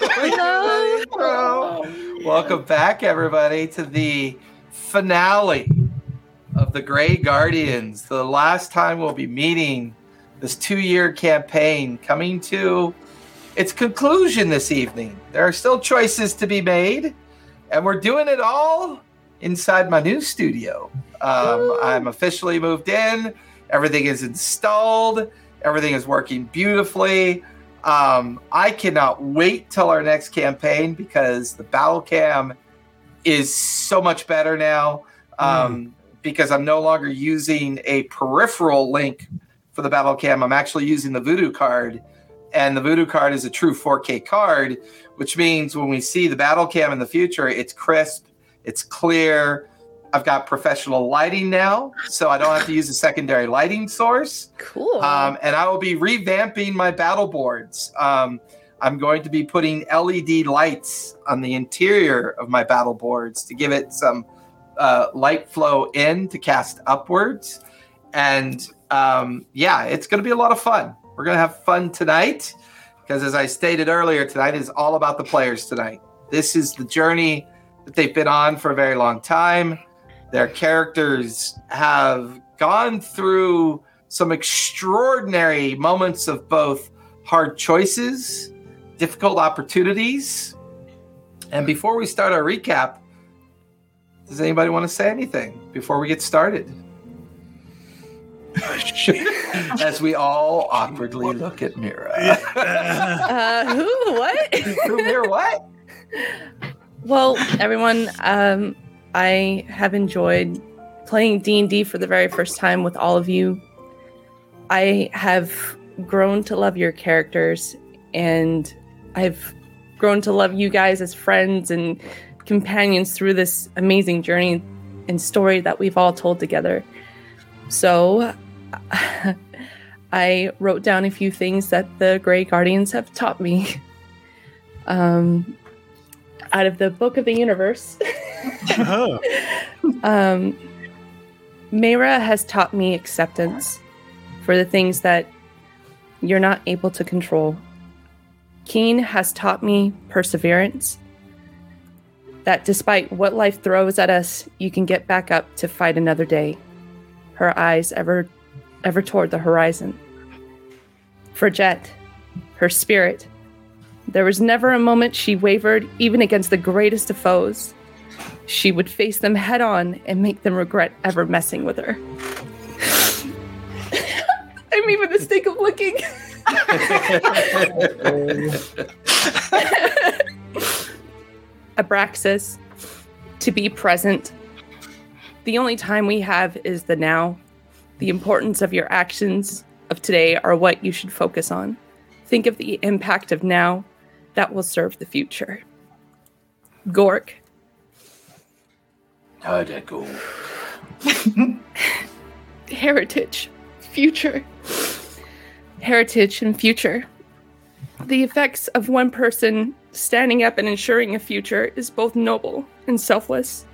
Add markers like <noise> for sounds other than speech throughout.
time. Welcome back, everybody, to the finale of the Grey Guardians. The last time we'll be meeting this two year campaign coming to its conclusion this evening. There are still choices to be made, and we're doing it all inside my new studio. Um, I'm officially moved in, everything is installed, everything is working beautifully. Um, I cannot wait till our next campaign because the battle cam is so much better now. Um, Because I'm no longer using a peripheral link for the battle cam. I'm actually using the Voodoo card, and the Voodoo card is a true 4K card, which means when we see the battle cam in the future, it's crisp, it's clear. I've got professional lighting now, so I don't have to use a secondary lighting source. Cool. Um, and I will be revamping my battle boards. Um, I'm going to be putting LED lights on the interior of my battle boards to give it some uh, light flow in to cast upwards. And um, yeah, it's going to be a lot of fun. We're going to have fun tonight because, as I stated earlier, tonight is all about the players tonight. This is the journey that they've been on for a very long time. Their characters have gone through some extraordinary moments of both hard choices, difficult opportunities. And before we start our recap, does anybody want to say anything before we get started? <laughs> As we all awkwardly look at Mira. uh, who? What? <laughs> Who, Mira, what? well, everyone, um, I have enjoyed playing D and D for the very first time with all of you. I have grown to love your characters, and I've grown to love you guys as friends and companions through this amazing journey and story that we've all told together. So, <laughs> I wrote down a few things that the Grey Guardians have taught me. <laughs> Um, out of the Book of the Universe, <laughs> <laughs> Um, Mayra has taught me acceptance for the things that you're not able to control. Keen has taught me perseverance. That despite what life throws at us, you can get back up to fight another day. Her eyes ever, ever toward the horizon. For Jet, her spirit, there was never a moment she wavered, even against the greatest of foes. She would face them head on and make them regret ever messing with her. <laughs> I'm even the stink of looking. <laughs> Abraxas, to be present. The only time we have is the now. The importance of your actions of today are what you should focus on. Think of the impact of now that will serve the future. Gork, Go? <laughs> heritage, future. Heritage and future. The effects of one person standing up and ensuring a future is both noble and selfless.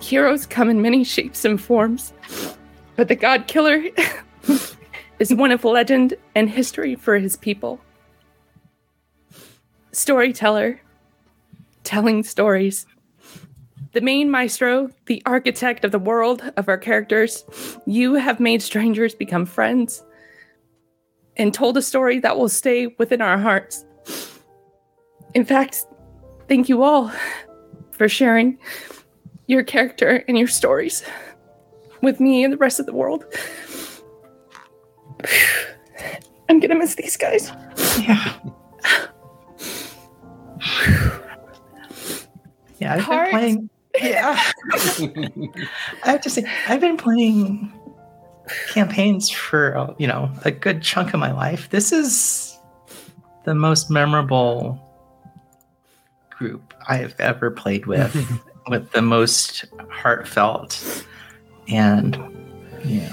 Heroes come in many shapes and forms, but the God Killer <laughs> is one of legend and history for his people. Storyteller, telling stories. The main maestro, the architect of the world of our characters, you have made strangers become friends and told a story that will stay within our hearts. In fact, thank you all for sharing your character and your stories with me and the rest of the world. <sighs> I'm gonna miss these guys. Yeah. <sighs> <sighs> Yeah, I've Heart. been playing. Yeah. <laughs> I have to say, I've been playing campaigns for you know a good chunk of my life. This is the most memorable group I have ever played with, <laughs> with the most heartfelt and you know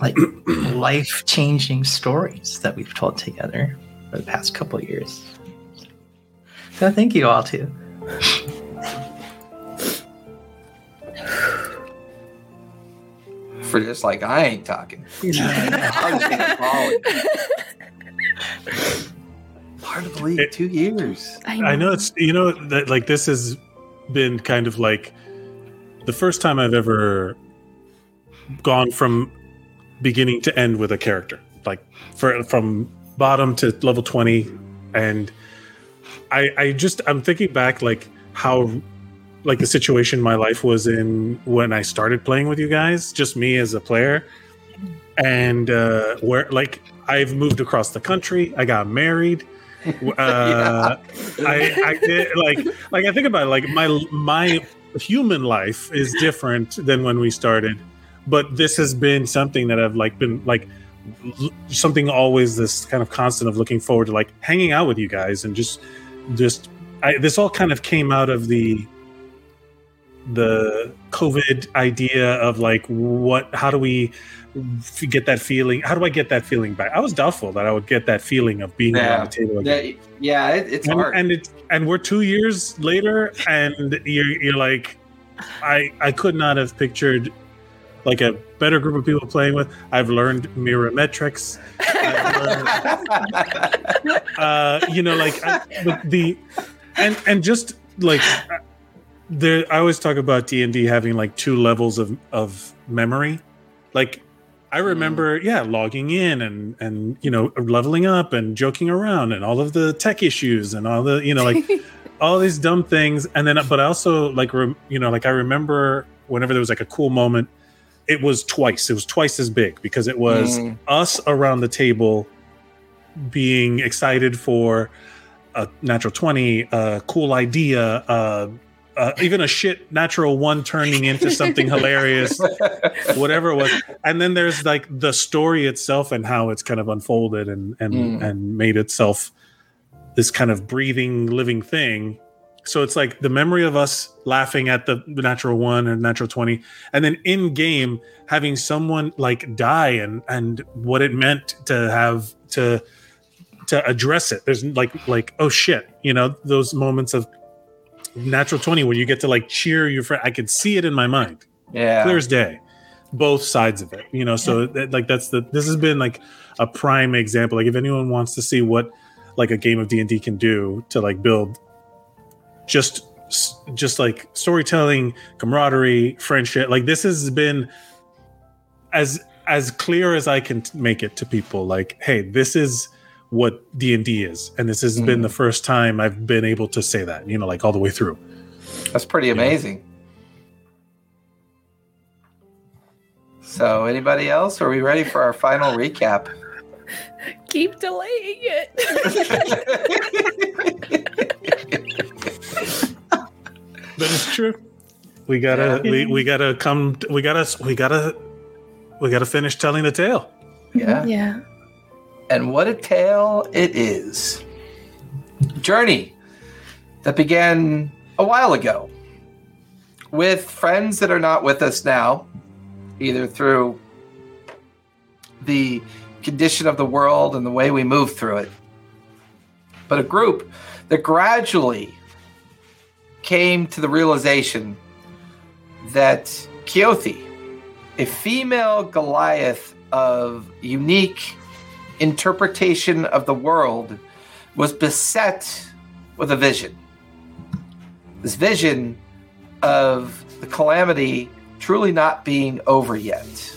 like <clears throat> life changing stories that we've told together for the past couple of years. So thank you all too. <laughs> were just like, I ain't talking. Part of the appalled. Hard to believe, It- two years. I know it's you know that like this has been kind of like the first time I've ever gone from beginning to end with a character like for from bottom to level 20 and I I just I'm thinking back like how like the situation my life was in when I started playing with you guys just me as a player. And uh where like I've moved across the country. I got married. <laughs> Uh, I, I did like like I think about it, like my my human life is different than when we started, but this has been something that I've like been like something always this kind of constant of looking forward to like hanging out with you guys and just just I, this all kind of came out of the the COVID idea of like what how do we get that feeling how do I get that feeling back I was doubtful that I would get that feeling of being Yeah. around the table again Yeah, it, it's and, hard. and it and we're two years later and you're, you're like i i could not have pictured like a better group of people playing with i've learned mirror metrics learned, <laughs> uh you know like I, the, the and and just like there i always talk about d&d having like two levels of of memory like I remember, yeah, logging in and and you know leveling up and joking around and all of the tech issues and all the you know like <laughs> all these dumb things. And then, but I also like rem, you know like I remember whenever there was like a cool moment, it was twice. It was twice as big because it was Mm. us around the table being excited for a natural twenty, a cool idea, uh, uh, even a shit natural one turning into something hilarious <laughs> whatever it was. And then there's like the story itself and how it's kind of unfolded and and Mm. and made itself this kind of breathing living thing. So it's like the memory of us laughing at the natural one and natural 20 and then in game having someone like die and and what it meant to have to to address it. There's like like oh shit you know those moments of natural 20 where you get to like cheer your friend i could see it in my mind. Yeah. clear as day. Both sides of it you know so that, like that's the this has been like a prime example. Like if anyone wants to see what like a game of d&d can do to like build just just like storytelling camaraderie friendship like this has been as as clear as i can make it to people. Like hey this is what d&d is and this has been Mhm. the first time i've been able to say that you know like all the way through That's pretty amazing. So, anybody else? Are we ready for our final recap? <laughs> Keep delaying it. <laughs> That is true. We gotta, Yeah. we, we gotta come, we gotta, we gotta, we gotta finish telling the tale. yeah. yeah. And what a tale it is. Journey that began a while ago with friends that are not with us now, either through the condition of the world and the way we move through it, but a group that gradually came to the realization that Keothi, a female Goliath of unique interpretation of the world was beset with a vision. This vision of the calamity truly not being over yet.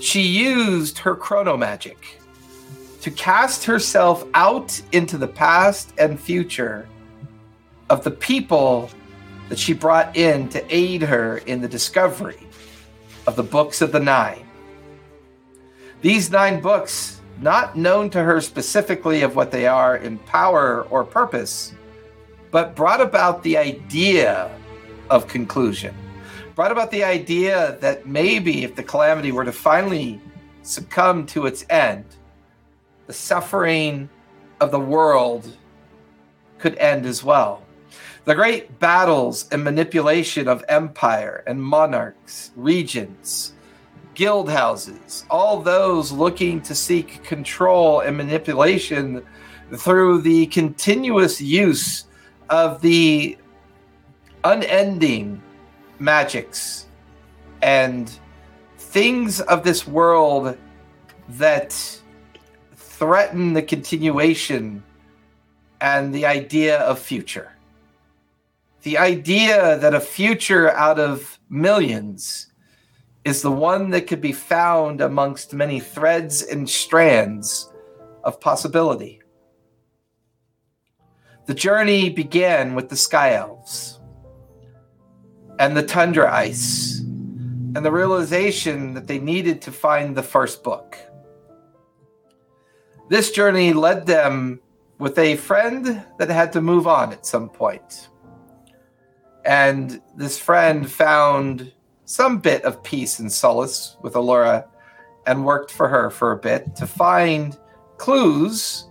She used her chrono magic to cast herself out into the past and future of the people that she brought in to aid her in the discovery of the books of the nine. These nine books, not known to her specifically of what they are in power or purpose, but brought about the idea of conclusion. Brought about the idea that maybe if the calamity were to finally succumb to its end, the suffering of the world could end as well. The great battles and manipulation of empire and monarchs, regions, guild houses, all those looking to seek control and manipulation through the continuous use of the unending magics and things of this world that threaten the continuation and the idea of future. The idea that a future out of millions is the one that could be found amongst many threads and strands of possibility. The journey began with the Sky Elves and the Tundra Ice and the realization that they needed to find the first book. This journey led them with a friend that had to move on at some point. And this friend found some bit of peace and solace with Alora and worked for her for a bit to find clues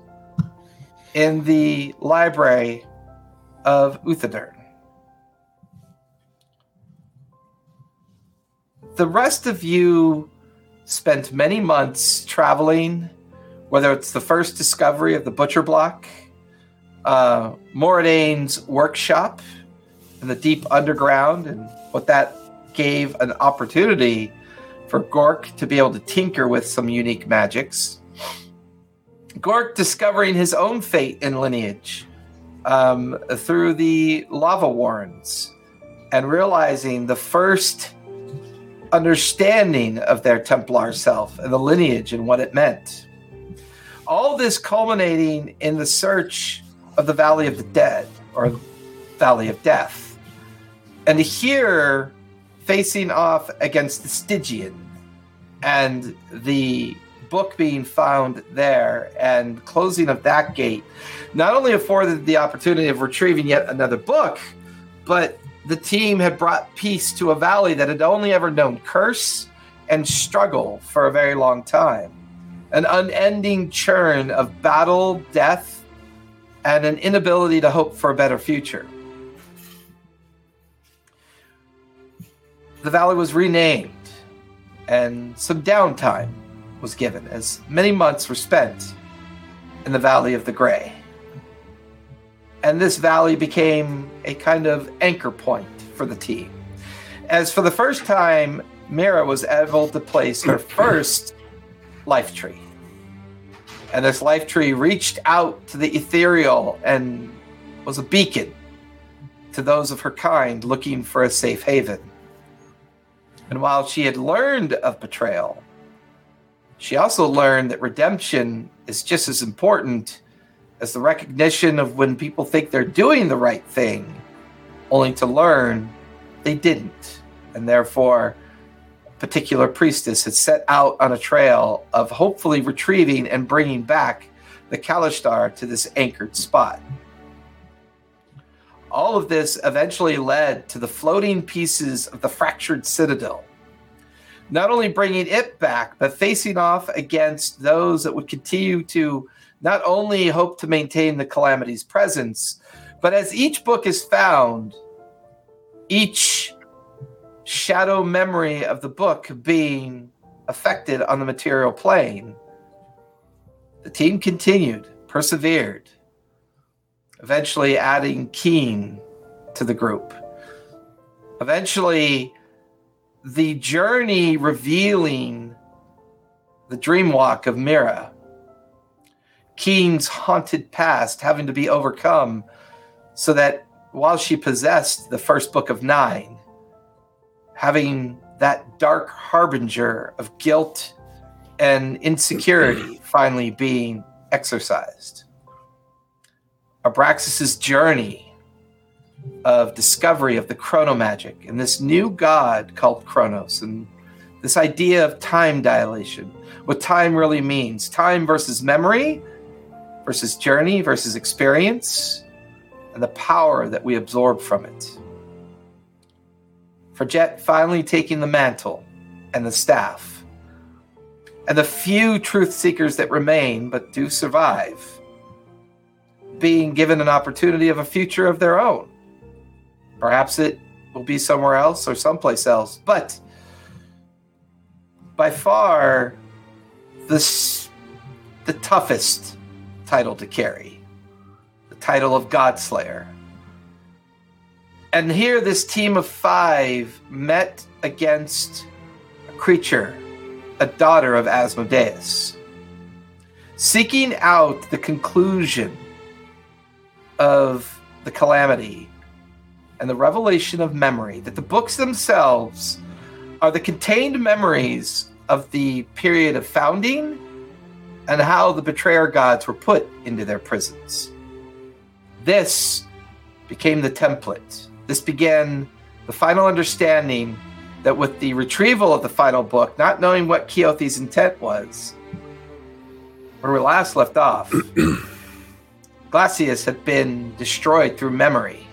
in the library of Uthadern. The rest of you spent many months traveling whether it's the first discovery of the butcher block, uh, Mordane's workshop in the deep underground, and what that gave an opportunity for Gork to be able to tinker with some unique magics. Gork discovering his own fate and lineage um, through the lava warrens and realizing the first understanding of their Templar self and the lineage and what it meant all this culminating in the search of the Valley of the Dead or Valley of Death. And here, facing off against the Stygian and the book being found there and closing of that gate not only afforded the opportunity of retrieving yet another book, but the team had brought peace to a valley that had only ever known curse and struggle for a very long time an unending churn of battle, death, and an inability to hope for a better future. The valley was renamed, and some downtime was given as many months were spent in the Valley of the Gray. And this valley became a kind of anchor point for the team. As for the first time, Mira was able to place her <clears throat> first life tree. And this life tree reached out to the ethereal and was a beacon to those of her kind looking for a safe haven. And while she had learned of betrayal, she also learned that redemption is just as important as the recognition of when people think they're doing the right thing, only to learn they didn't. And therefore, a particular priestess had set out on a trail of hopefully retrieving and bringing back the Kalashtar to this anchored spot. All of this eventually led to the floating pieces of the fractured citadel, not only bringing it back, but facing off against those that would continue to not only hope to maintain the calamity's presence, but as each book is found, each shadow memory of the book being affected on the material plane. The team continued, persevered, eventually adding Keen to the group. Eventually, the journey revealing the dream walk of Mira, Keen's haunted past having to be overcome so that while she possessed the first book of nine, having that dark harbinger of guilt and insecurity finally being exercised. Abraxas's journey of discovery of the chronomagic and this new god called Kronos and this idea of time dilation, what time really means time versus memory versus journey versus experience, and the power that we absorb from it for Jet finally taking the mantle and the staff. And the few truth seekers that remain but do survive being given an opportunity of a future of their own. Perhaps it will be somewhere else or someplace else, but by far the, the toughest title to carry the title of Godslayer and here, this team of five met against a creature, a daughter of Asmodeus, seeking out the conclusion of the calamity and the revelation of memory, that the books themselves are the contained memories of the period of founding and how the betrayer gods were put into their prisons. This became the template. This began the final understanding that with the retrieval of the final book, not knowing what Keothi's intent was, where we last left off, <clears throat> Glasya had been destroyed through memory.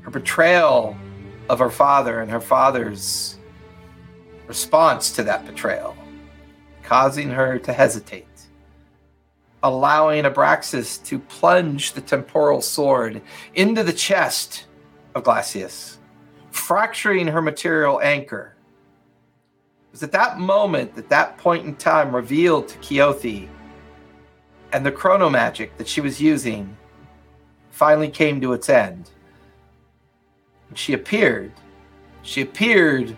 Her betrayal of her father and her father's response to that betrayal, causing her to hesitate, allowing Abraxas to plunge the temporal sword into the chest of Glasya, fracturing her material anchor. It was at that moment, at that point in time, revealed to Keothi and the chrono magic that she was using finally came to its end. She appeared. She appeared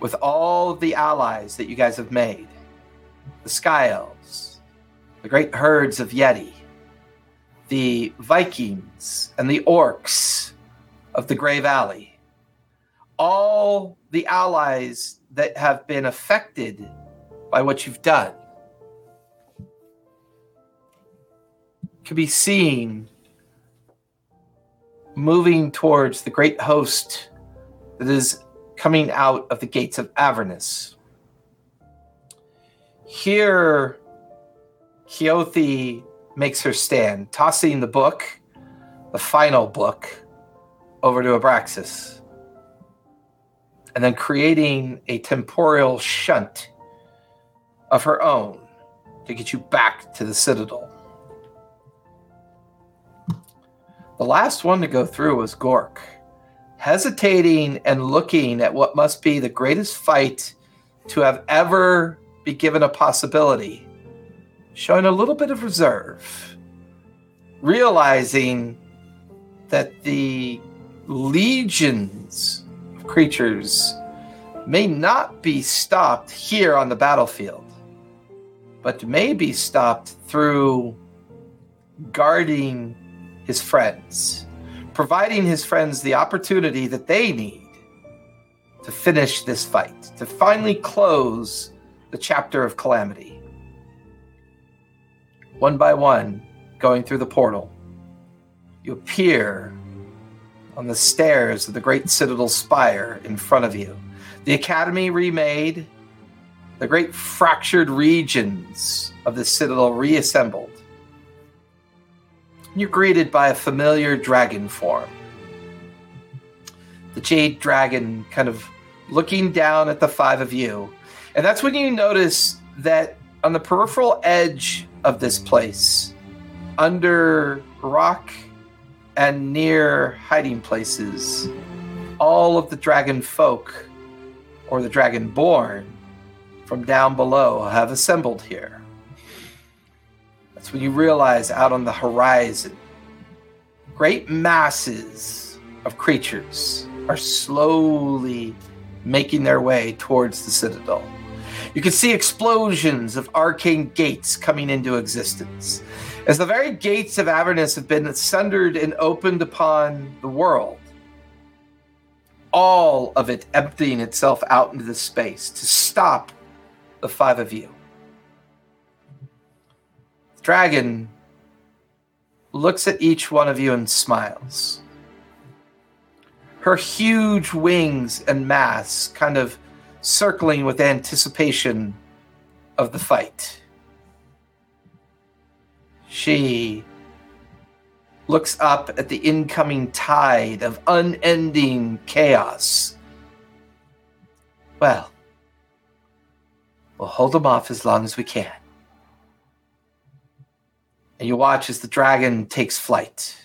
with all the allies that you guys have made the Sky Elves, the great herds of Yeti, the Vikings, and the Orcs of the Grey Valley. All the allies that have been affected by what you've done can be seen moving towards the great host that is coming out of the gates of Avernus. Here, Keothi makes her stand, tossing the book, the final book, over to Abraxas, and then creating a temporal shunt of her own to get you back to the Citadel. The last one to go through was Gork, hesitating and looking at what must be the greatest fight to have ever be given a possibility, showing a little bit of reserve, realizing that the legions of creatures may not be stopped here on the battlefield, but may be stopped through guarding his friends, providing his friends the opportunity that they need to finish this fight, to finally close the chapter of calamity. One by one, going through the portal, you appear on the stairs of the great citadel spire in front of you. The academy remade, the great fractured regions of the citadel reassembled. You're greeted by a familiar dragon form. The jade dragon kind of looking down at the five of you. And that's when you notice that on the peripheral edge of this place, under rock and near hiding places, all of the dragon folk or the dragon born from down below have assembled here. That's when you realize out on the horizon, great masses of creatures are slowly making their way towards the citadel. You can see explosions of arcane gates coming into existence. As the very gates of Avernus have been sundered and opened upon the world, all of it emptying itself out into the space to stop the five of you. Dragon looks at each one of you and smiles. Her huge wings and mass kind of circling with anticipation of the fight. She looks up at the incoming tide of unending chaos. Well, we'll hold them off as long as we can and you watch as the dragon takes flight.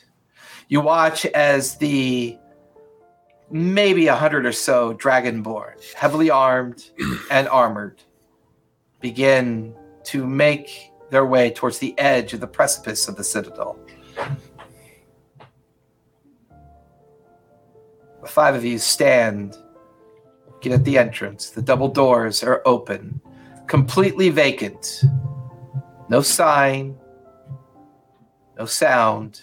You watch as the maybe a hundred or so dragonborn, heavily armed <clears throat> and armored, begin to make their way towards the edge of the precipice of the citadel. The five of you stand Looking at the entrance, the double doors are open, completely vacant. No sign, no sound.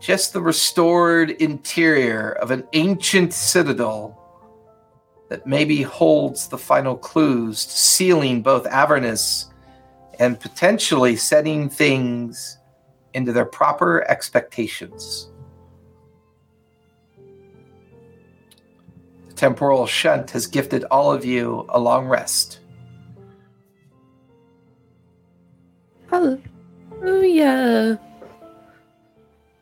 Just the restored interior of an ancient citadel that maybe holds the final clues to sealing both Avernus and potentially setting things into their proper expectations. The temporal shunt has gifted all of you a long rest. Hallelujah.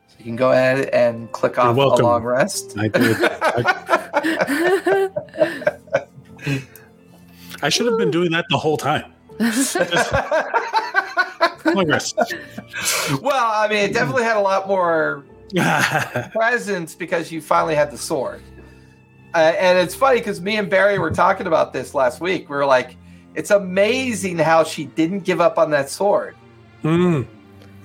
So you can go ahead and click You're off a long rest. I did. <laughs> I, I should have been doing that the whole time. <laughs> Long rest. well, I mean, it definitely had a lot more <laughs> presence because you finally had the sword. Uh, and it's funny because me and Barry were talking about this last week. We were like, it's amazing how she didn't give up on that sword. Mm.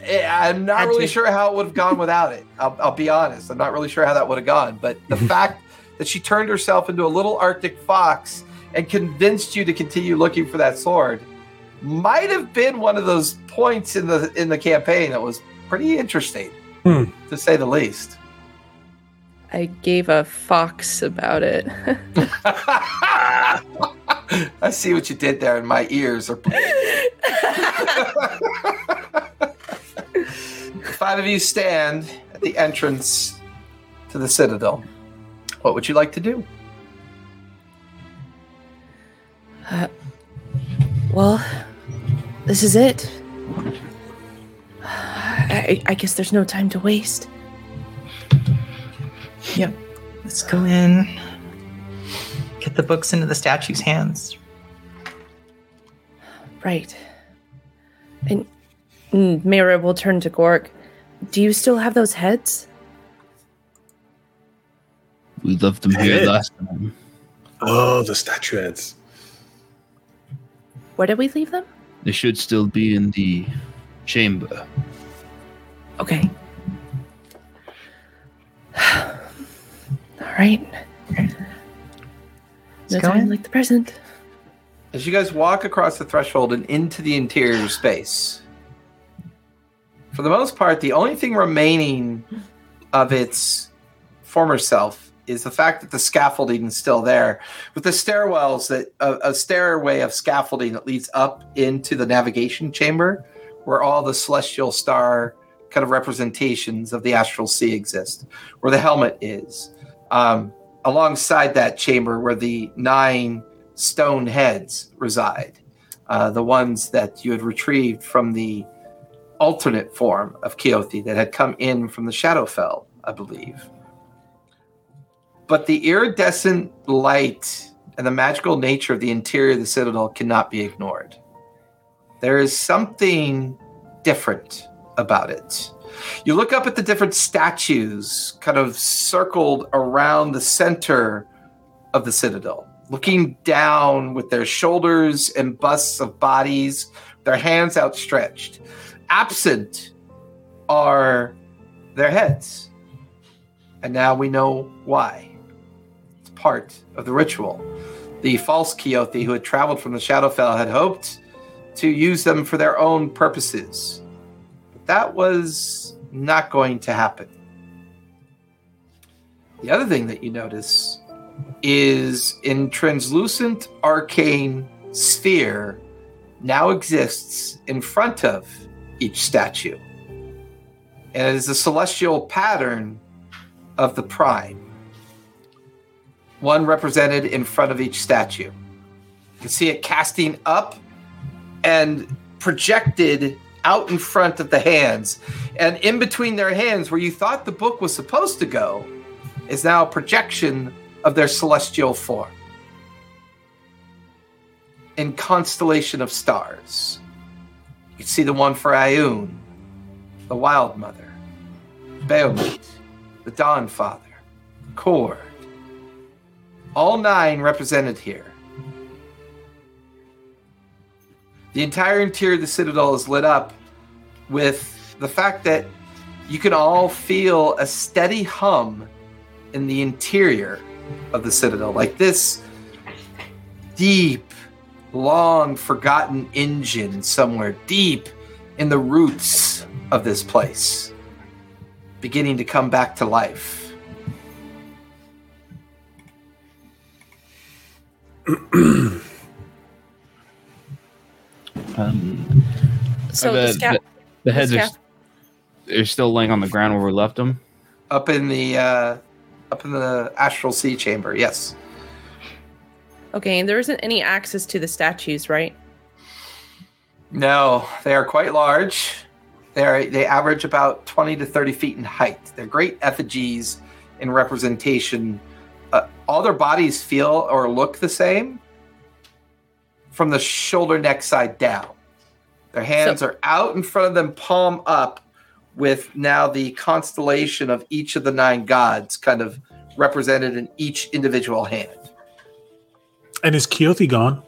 Eh, I'm not Had really to. sure how it would have gone without it. I'll, I'll be honest. I'm not really sure how that would have gone. But the <laughs> fact that she turned herself into a little Arctic fox and convinced you to continue looking for that sword might have been one of those points in the in the campaign that was pretty interesting, Hmm. to say the least. I gave a fox about it. <laughs> I see what you did there, and my ears are. <laughs> Five of you stand at the entrance to the citadel. What would you like to do? Uh, well, this is it. I, I guess there's no time to waste. Yep. Let's go in. Get the books into the statue's hands. Right. And Mira will turn to Gork. Do you still have those heads? We left them here Head. last time. Oh, the statuettes. Where did we leave them? They should still be in the chamber. Okay. All right. No go time in. like the present. As you guys walk across the threshold and into the interior space, for the most part, the only thing remaining of its former self is the fact that the scaffolding is still there, with the stairwells that a, stairway of scaffolding that leads up into the navigation chamber, where all the celestial star kind of representations of the astral sea exist, where the helmet is. Um, alongside that chamber, where the nine stone heads reside, uh, the ones that you had retrieved from the alternate form of Keothi that had come in from the Shadowfell, I believe. But the iridescent light and the magical nature of the interior of the citadel cannot be ignored. There is something different about it. You look up at the different statues kind of circled around the center of the citadel, looking down with their shoulders and busts of bodies, their hands outstretched. Absent are their heads. And now we know why. It's part of the ritual. The false Keothi who had traveled from the Shadowfell had hoped to use them for their own purposes. But that was not going to happen. The other thing that you notice is in translucent arcane sphere now exists in front of each statue. And it is a celestial pattern of the prime. One represented in front of each statue. You can see it casting up and projected out in front of the hands. And in between their hands, where you thought the book was supposed to go, is now a projection of their celestial form in constellation of stars. You can see the one for Ayun, the Wild Mother, Bahamut, the Dawn Father, Kord. All nine represented here. The entire interior of the Citadel is lit up with the fact that you can all feel a steady hum in the interior of the citadel. Like this deep, long forgotten engine somewhere deep in the roots of this place, beginning to come back to life. <clears throat> Um, So the, the, scout, the, the heads are, they're still laying on the ground where we left them. Up in the uh, up in the astral sea chamber, yes. Okay, and there isn't any access to the statues, right? No, they are quite large. They are they average about twenty to thirty feet in height. They're great effigies in representation. Uh, all their bodies feel or look the same from the shoulder neck side down. Their hands are out in front of them, palm up, with now the constellation of each of the nine gods kind of represented in each individual hand. And is Keothi gone?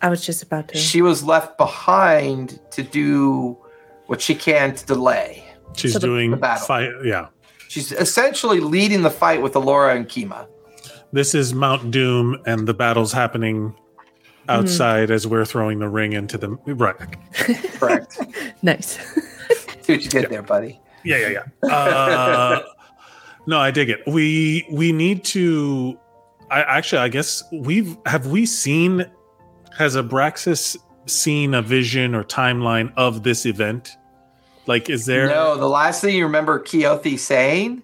I was just about to. She was left behind to do what she can to delay. She's So the- doing the battle. fight. Yeah. She's essentially leading the fight with Alora and Kima. This is Mount Doom, and the battle's happening outside as we're throwing the ring into the right. Correct. <laughs> nice. <laughs> See what you did there, buddy. Yeah, yeah, yeah. Uh, <laughs> no, I dig it. We we need to. I actually, I guess we've have we seen has Abraxas seen a vision or timeline of this event? Like, is there? No, the last thing you remember Keothi saying,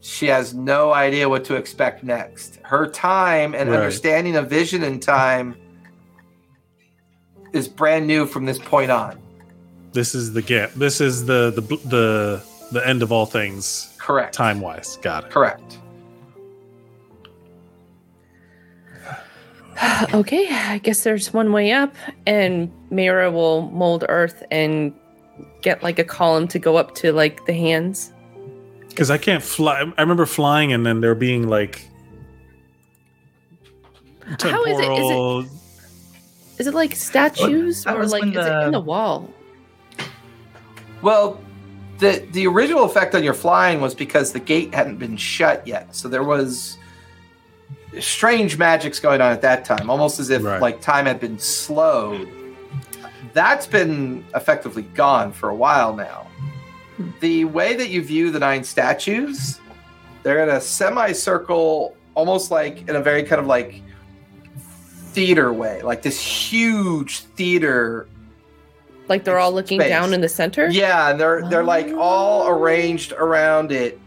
she has no idea what to expect next. Her time and Right. understanding of vision and time is brand new from this point on. This is the get. This is the the the the end of all things, Correct. time wise. Got it. Correct. <sighs> okay, I guess there's one way up, and Mira will mold Earth and get like a column to go up to like the hands. Because I can't fly. I remember flying, and then there being like. How is it- is it- Is it like statues that or was like when is it in the- the wall? Well, the the original effect on your flying was because the gate hadn't been shut yet, so there was strange magics going on at that time, almost as if Right. like time had been slowed. That's been effectively gone for a while now. The way that you view the nine statues, they're in a semicircle, almost like in a very kind of like theater way, like this huge theater Like they're all looking Space. down in the center? yeah, and they're they're like all arranged around it,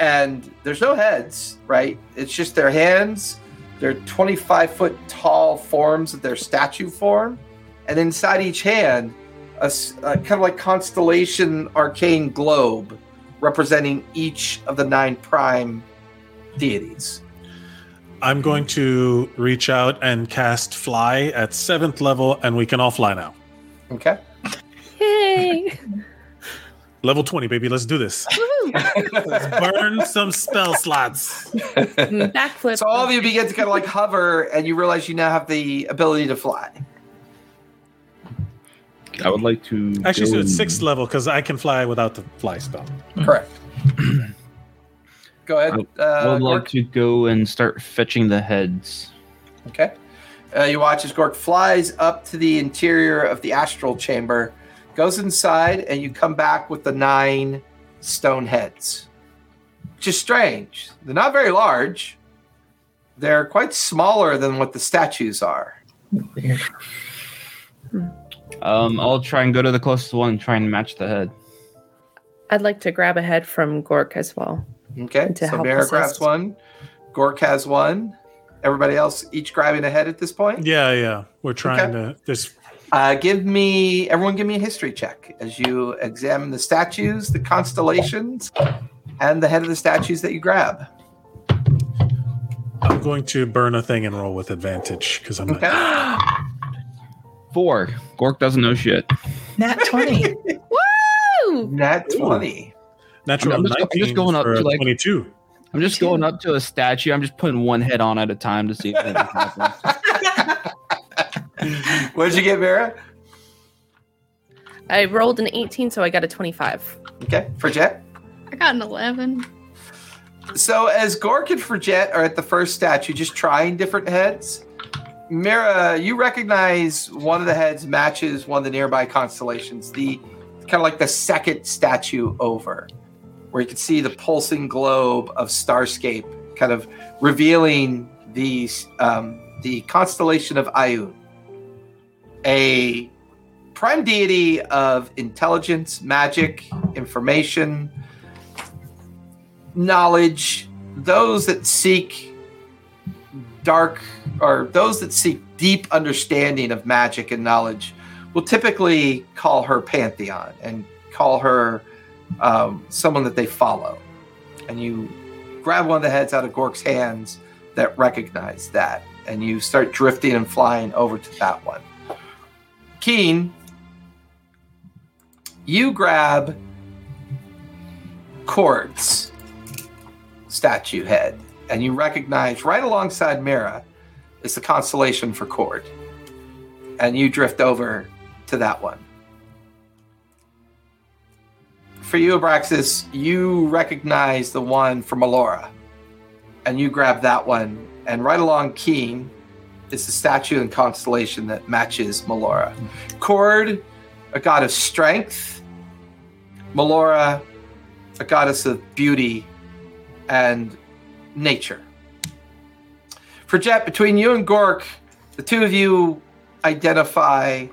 and there's no heads, right? It's just their hands. They're 25 foot tall forms of their statue form, and inside each hand, a kind of like constellation arcane globe representing each of the nine prime deities. I'm going to reach out and cast fly at seventh level, and we can all fly now. Okay. Yay! <laughs> Level 20, baby. Let's do this. Woohoo! Burn some spell slots. Mm, Backflip. so all of you begin to kind of like hover, and you realize you now have the ability to fly. I would like to. Actually, go so it's and- sixth level because I can fly without the fly spell. Correct. <clears throat> Go ahead. I Uh, would like to go and start fetching the heads. Okay. Uh, you watch as Gork flies up to the interior of the astral chamber, goes inside, and you come back with the nine stone heads. Which is strange. They're not very large. They're quite smaller than what the statues are. Um, I'll try and go to the closest one and try and match the head. I'd like to grab a head from Gork as well. Okay. To so help Mara grabs assist. one. Gork has one. Everybody else each grabbing a head at this point? Yeah, yeah. We're trying to. There's Uh, give me, everyone, give me a history check as you examine the statues, the constellations, and the head of the statues that you grab. I'm going to burn a thing and roll with advantage because I'm. Okay. <gasps> Four. Gork doesn't know shit. Nat 20. <laughs> Woo! Nat 20. Natural I'm just- I'm 19 just going up for to, like- 22. I'm just going up to a statue. I'm just putting one head on at a time to see if anything <laughs> happens. <laughs> what did you get, Vera? I rolled an 18, so I got a 25. Okay. Fridget? I got an 11. So as Gork and Fridget are at the first statue, just trying different heads. Mira, you recognize one of the heads matches one of the nearby constellations. The kind of like the second statue over, where you can see the pulsing globe of Starscape, kind of revealing the um, the constellation of Ioun, a prime deity of intelligence, magic, information, knowledge, those that seek dark or those that seek deep understanding of magic and knowledge will typically call her pantheon and call her um, someone that they follow. And you grab one of the heads out of Gork's hands that recognize that, and you start drifting and flying over to that one. Keen, you grab Kord's statue head, and you recognize right alongside Mira is the constellation for Cord. And you drift over to that one. For you, Abraxas, you recognize the one from Melora. And you grab that one. And right along Keen is the statue and constellation that matches Melora. Kord, a god of strength. Melora, a goddess of beauty and nature. Fridget, between you and Gork, the two of you identify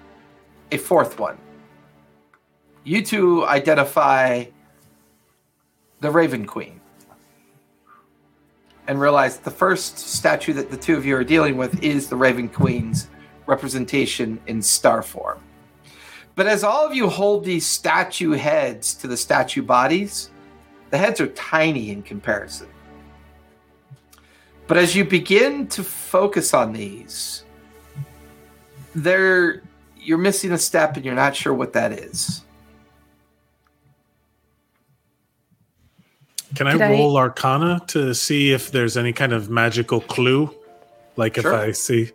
a fourth one. You two identify the Raven Queen. And realize the first statue that the two of you are dealing with is the Raven Queen's representation in star form. But as all of you hold these statue heads to the statue bodies, the heads are tiny in comparison. But as you begin to focus on these, they're you're missing a step and you're not sure what that is. Can I Could I- roll Arcana to see if there's any kind of magical clue? Like Sure. if I see.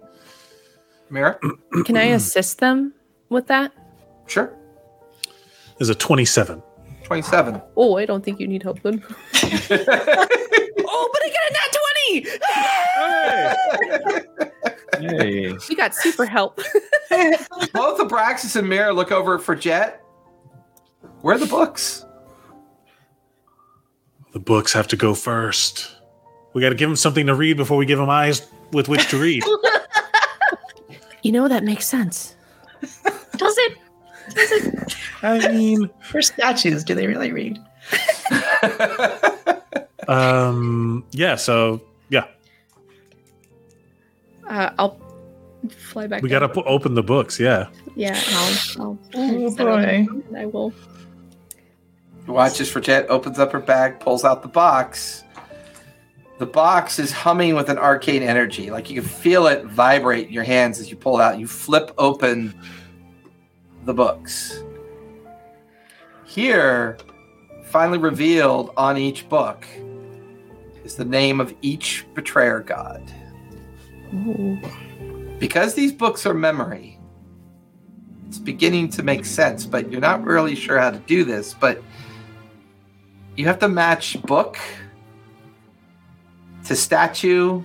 Mira? <clears throat> Can I assist them with that? Sure. There's a 27. 27. Oh, I don't think you need help then. <laughs> oh, but I got a nat 20! Hey. You <laughs> got super help. <laughs> Both Abraxas and Mira look over for Jet. Where are the books? The books have to go first. We got to give them something to read before we give them eyes with which to read. <laughs> You know, that makes sense. Does it? Does it? I mean, For statues, do they really read? <laughs> um, yeah. So yeah, Uh, I'll fly back. we got to p- open the books. Yeah. Yeah, I'll. I'll Oh set it on boy. I will. Watches for Jet, opens up her bag, pulls out the box. The box is humming with an arcane energy. Like you can feel it vibrate in your hands as you pull it out. You flip open the books. Here, finally revealed on each book, is the name of each betrayer god. Ooh. because these books are memory, it's beginning to make sense, but you're not really sure how to do this. But you have to match book to statue,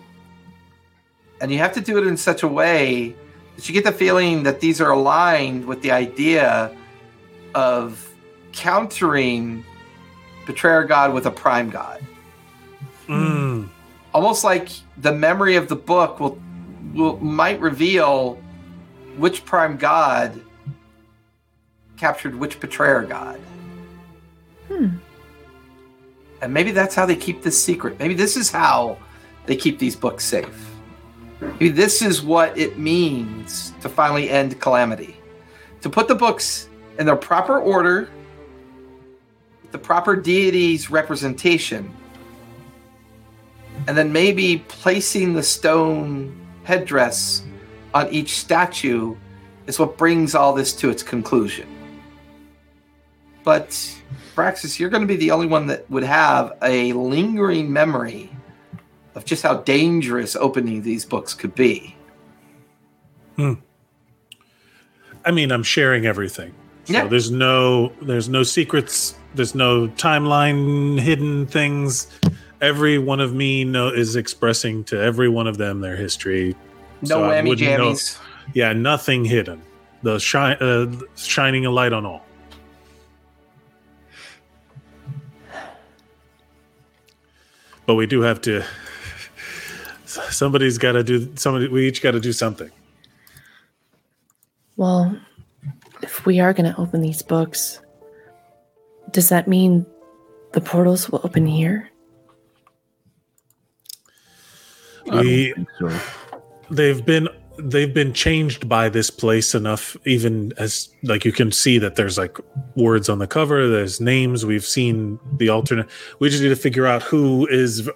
and you have to do it in such a way that you get the feeling that these are aligned with the idea of countering betrayer god with a prime god Mm. almost like the memory of the book will will might reveal which prime god captured which betrayer god. Hmm. And maybe that's how they keep this secret. Maybe this is how they keep these books safe. Maybe this is what it means to finally end calamity. To put the books in their proper order, the proper deity's representation, and then maybe placing the stone headdress on each statue is what brings all this to its conclusion. But Braxis, you're going to be the only one that would have a lingering memory of just how dangerous opening these books could be. Hmm. I mean, I'm sharing everything. So Yeah. there's no there's no secrets. There's no timeline hidden things. every one of me know, is expressing to every one of them their history. No So whammy wouldn't know- jammies. Yeah, nothing hidden. The shine, uh, shining a light on all. But we do have to. Somebody's got to do. Somebody. We each got to do something. Well, if we are going to open these books, does that mean the portals will open here? I don't We think so. they've been they've been changed by this place enough even as like you can see that there's like words on the cover there's names we've seen the alternate we just need to figure out who is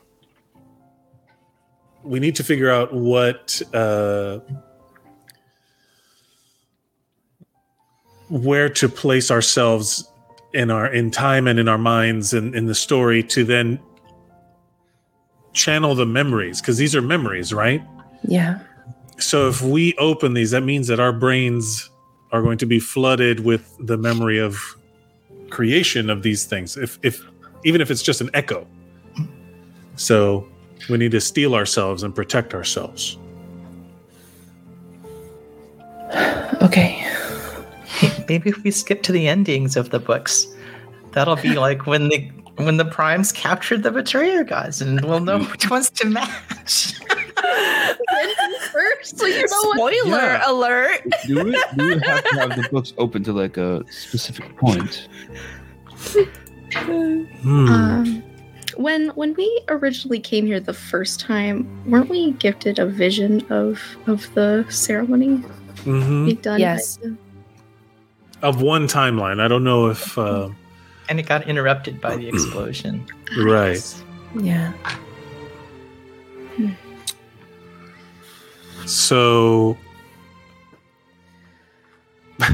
we need to figure out what uh where to place ourselves in our in time and in our minds and in the story to then channel the memories because these are memories right Yeah. So if we open these, that means that our brains are going to be flooded with the memory of creation of these things. If if even if it's just an echo. So we need to steel ourselves and protect ourselves. Okay. <laughs> Maybe if we skip to the endings of the books, that'll be <laughs> like when the when the primes captured the betrayer guys, and we'll know which ones to match. <laughs> First, so you know? Spoiler Yeah. alert. Do we, do we have to have the <laughs> books open to like a specific point? Hmm. Um, when when we originally came here the first time, weren't we gifted a vision of of the ceremony Mhm. being done? Yes. by the- Of one timeline. I don't know if uh, and it got interrupted by the explosion. right. Yeah. So <laughs>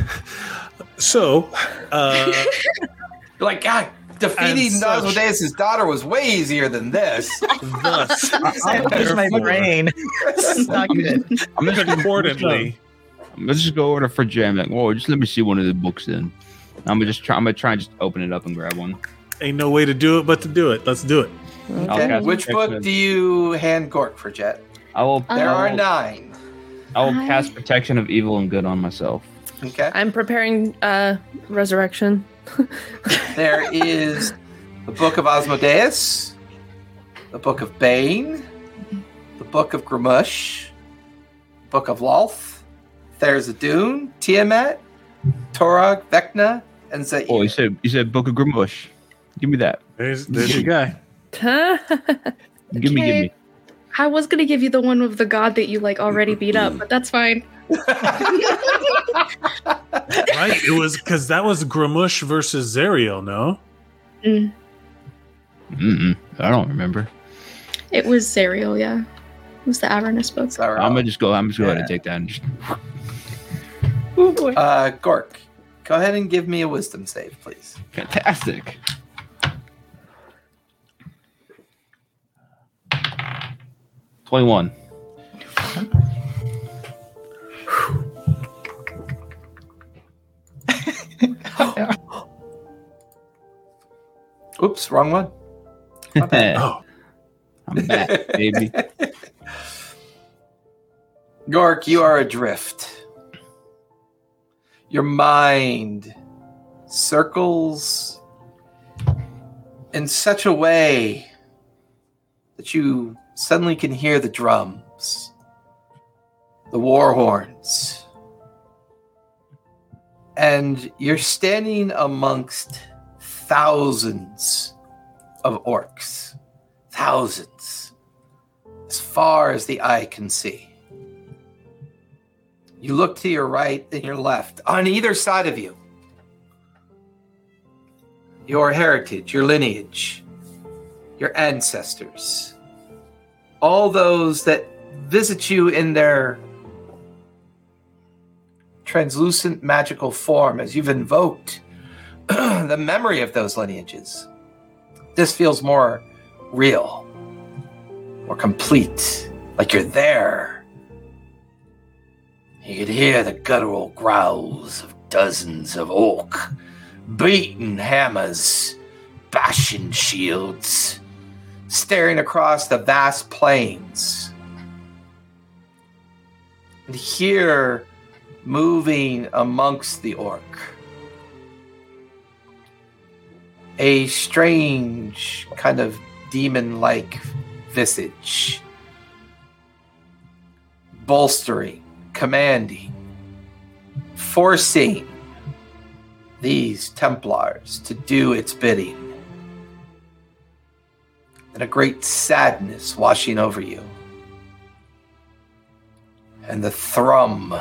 so uh <laughs> like, God, defeating And such- daughter was way easier than this. <laughs> thus I pushed my brain. It's not good. I'm gonna just importantly Let's just go over to Fridge Jam. Like, whoa, just let me see one of the books then. I'm gonna just try. I'm gonna try and just open it up and grab one. ain't no way to do it but to do it. Let's do it. I'll Okay. Which book do you hand Gork for Jet? I will. There I are nine. I will I- cast protection of evil and good on myself. Okay. I'm preparing uh resurrection. <laughs> There is the Book of Asmodeus, the Book of Bane, the Book of Gruumsh, Book of Lolth, There's a Dune, Tiamat, Torog, Vecna, and Zehir. Oh, you said you said Book of Gruumsh. Give me that. There's there's your guy. <laughs> Give me, give me. I was gonna give you the one with the god that you like already beat up, but that's fine. <laughs> Right? It was because that was Gruumsh versus Zariel, no? Mm, Mm-mm, I don't remember. it was Zariel, yeah. It was the Avernus book. Sorry. I'm gonna just go. I'm just going to Yeah. take that. And just, Oh boy. Uh, Gork, go ahead and give me a wisdom save, please. fantastic. Twenty-one. <laughs> Oops, wrong one. <laughs> Oh, I'm back, baby. <laughs> Gork, you are adrift. Your mind circles in such a way that you suddenly can hear the drums, the war horns, and you're standing amongst thousands of orcs. Thousands. As far as the eye can see. You look to your right and your left, on either side of you. Your heritage, your lineage, your ancestors, all those that visit you in their translucent magical form as you've invoked <clears throat> the memory of those lineages. This feels more real, more complete, like you're there. You could hear the guttural growls of dozens of orc, beating hammers, bashing shields, staring across the vast plains. And here, moving amongst the orc, a strange kind of demon like visage, bolstering, commanding, forcing these Templars to do its bidding. And a great sadness washing over you. And the thrum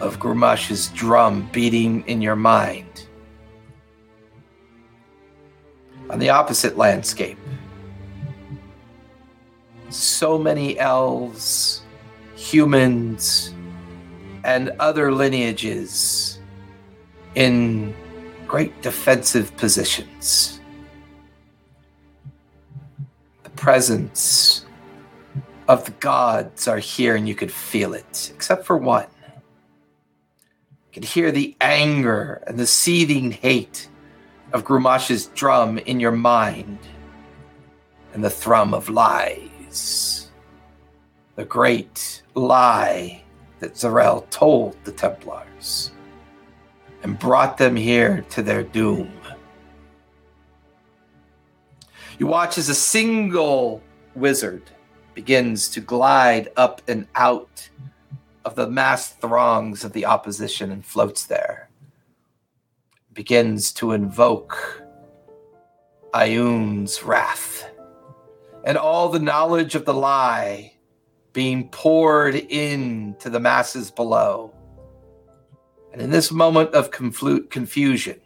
of Gruumsh's drum beating in your mind. On the opposite landscape, so many elves, humans, and other lineages in great defensive positions. Presence of the gods are here and you could feel it, except for one. You could hear the anger and the seething hate of Gruumsh's drum in your mind and the thrum of lies. The great lie that Zariel told the Templars and brought them here to their doom. You watch as a single wizard begins to glide up and out of the mass throngs of the opposition and floats there. Begins to invoke Ioun's wrath and all the knowledge of the lie being poured into the masses below. And in this moment of conflu- confusion,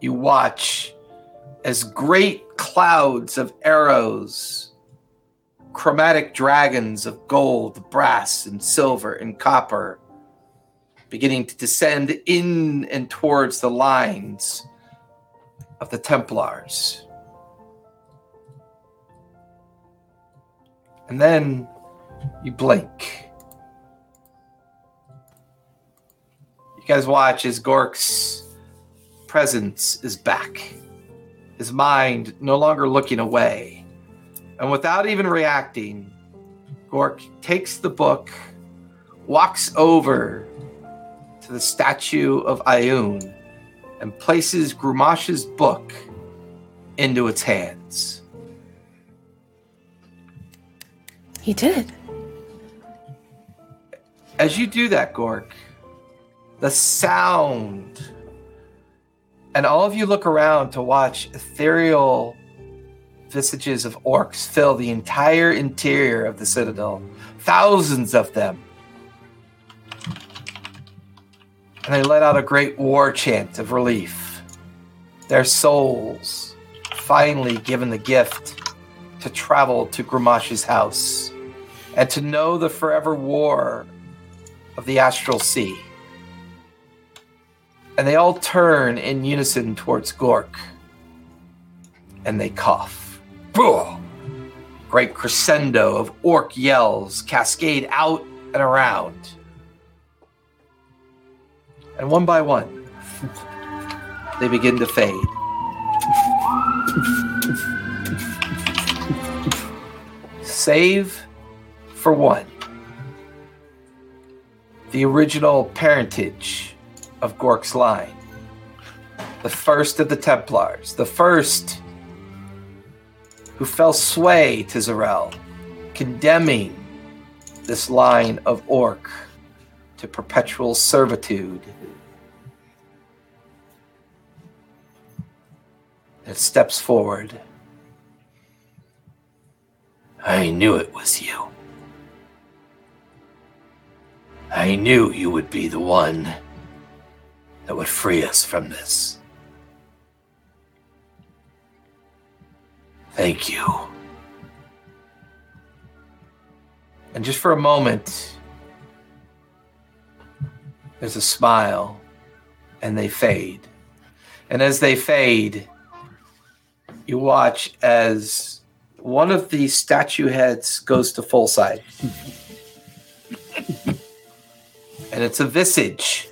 you watch as great clouds of arrows, chromatic dragons of gold, brass, and silver and copper, beginning to descend in and towards the lines of the Templars. And then you blink. You guys watch as Gork's presence is back. His mind no longer looking away. And without even reacting, Gork takes the book, walks over to the statue of Ioun, and places Gruumsh's book into its hands. He did. As you do that, Gork, the sound, and all of you look around to watch ethereal visages of orcs fill the entire interior of the citadel. Thousands of them. And they let out a great war chant of relief. Their souls finally given the gift to travel to Gruumsh's house and to know the forever war of the astral sea. And they all turn in unison towards Gork. And they cough. Boo! Great crescendo of orc yells cascade out and around. And one by one, <laughs> they begin to fade. Save for one. The original parentage of Gork's line. The first of the Templars. The first who fell sway to Zariel, condemning this line of orc to perpetual servitude. It steps forward. I knew it was you. I knew you would be the one that would free us from this. Thank you. And just for a moment, there's a smile, and they fade. And as they fade, you watch as one of the statue heads goes to full side. <laughs> and it's a visage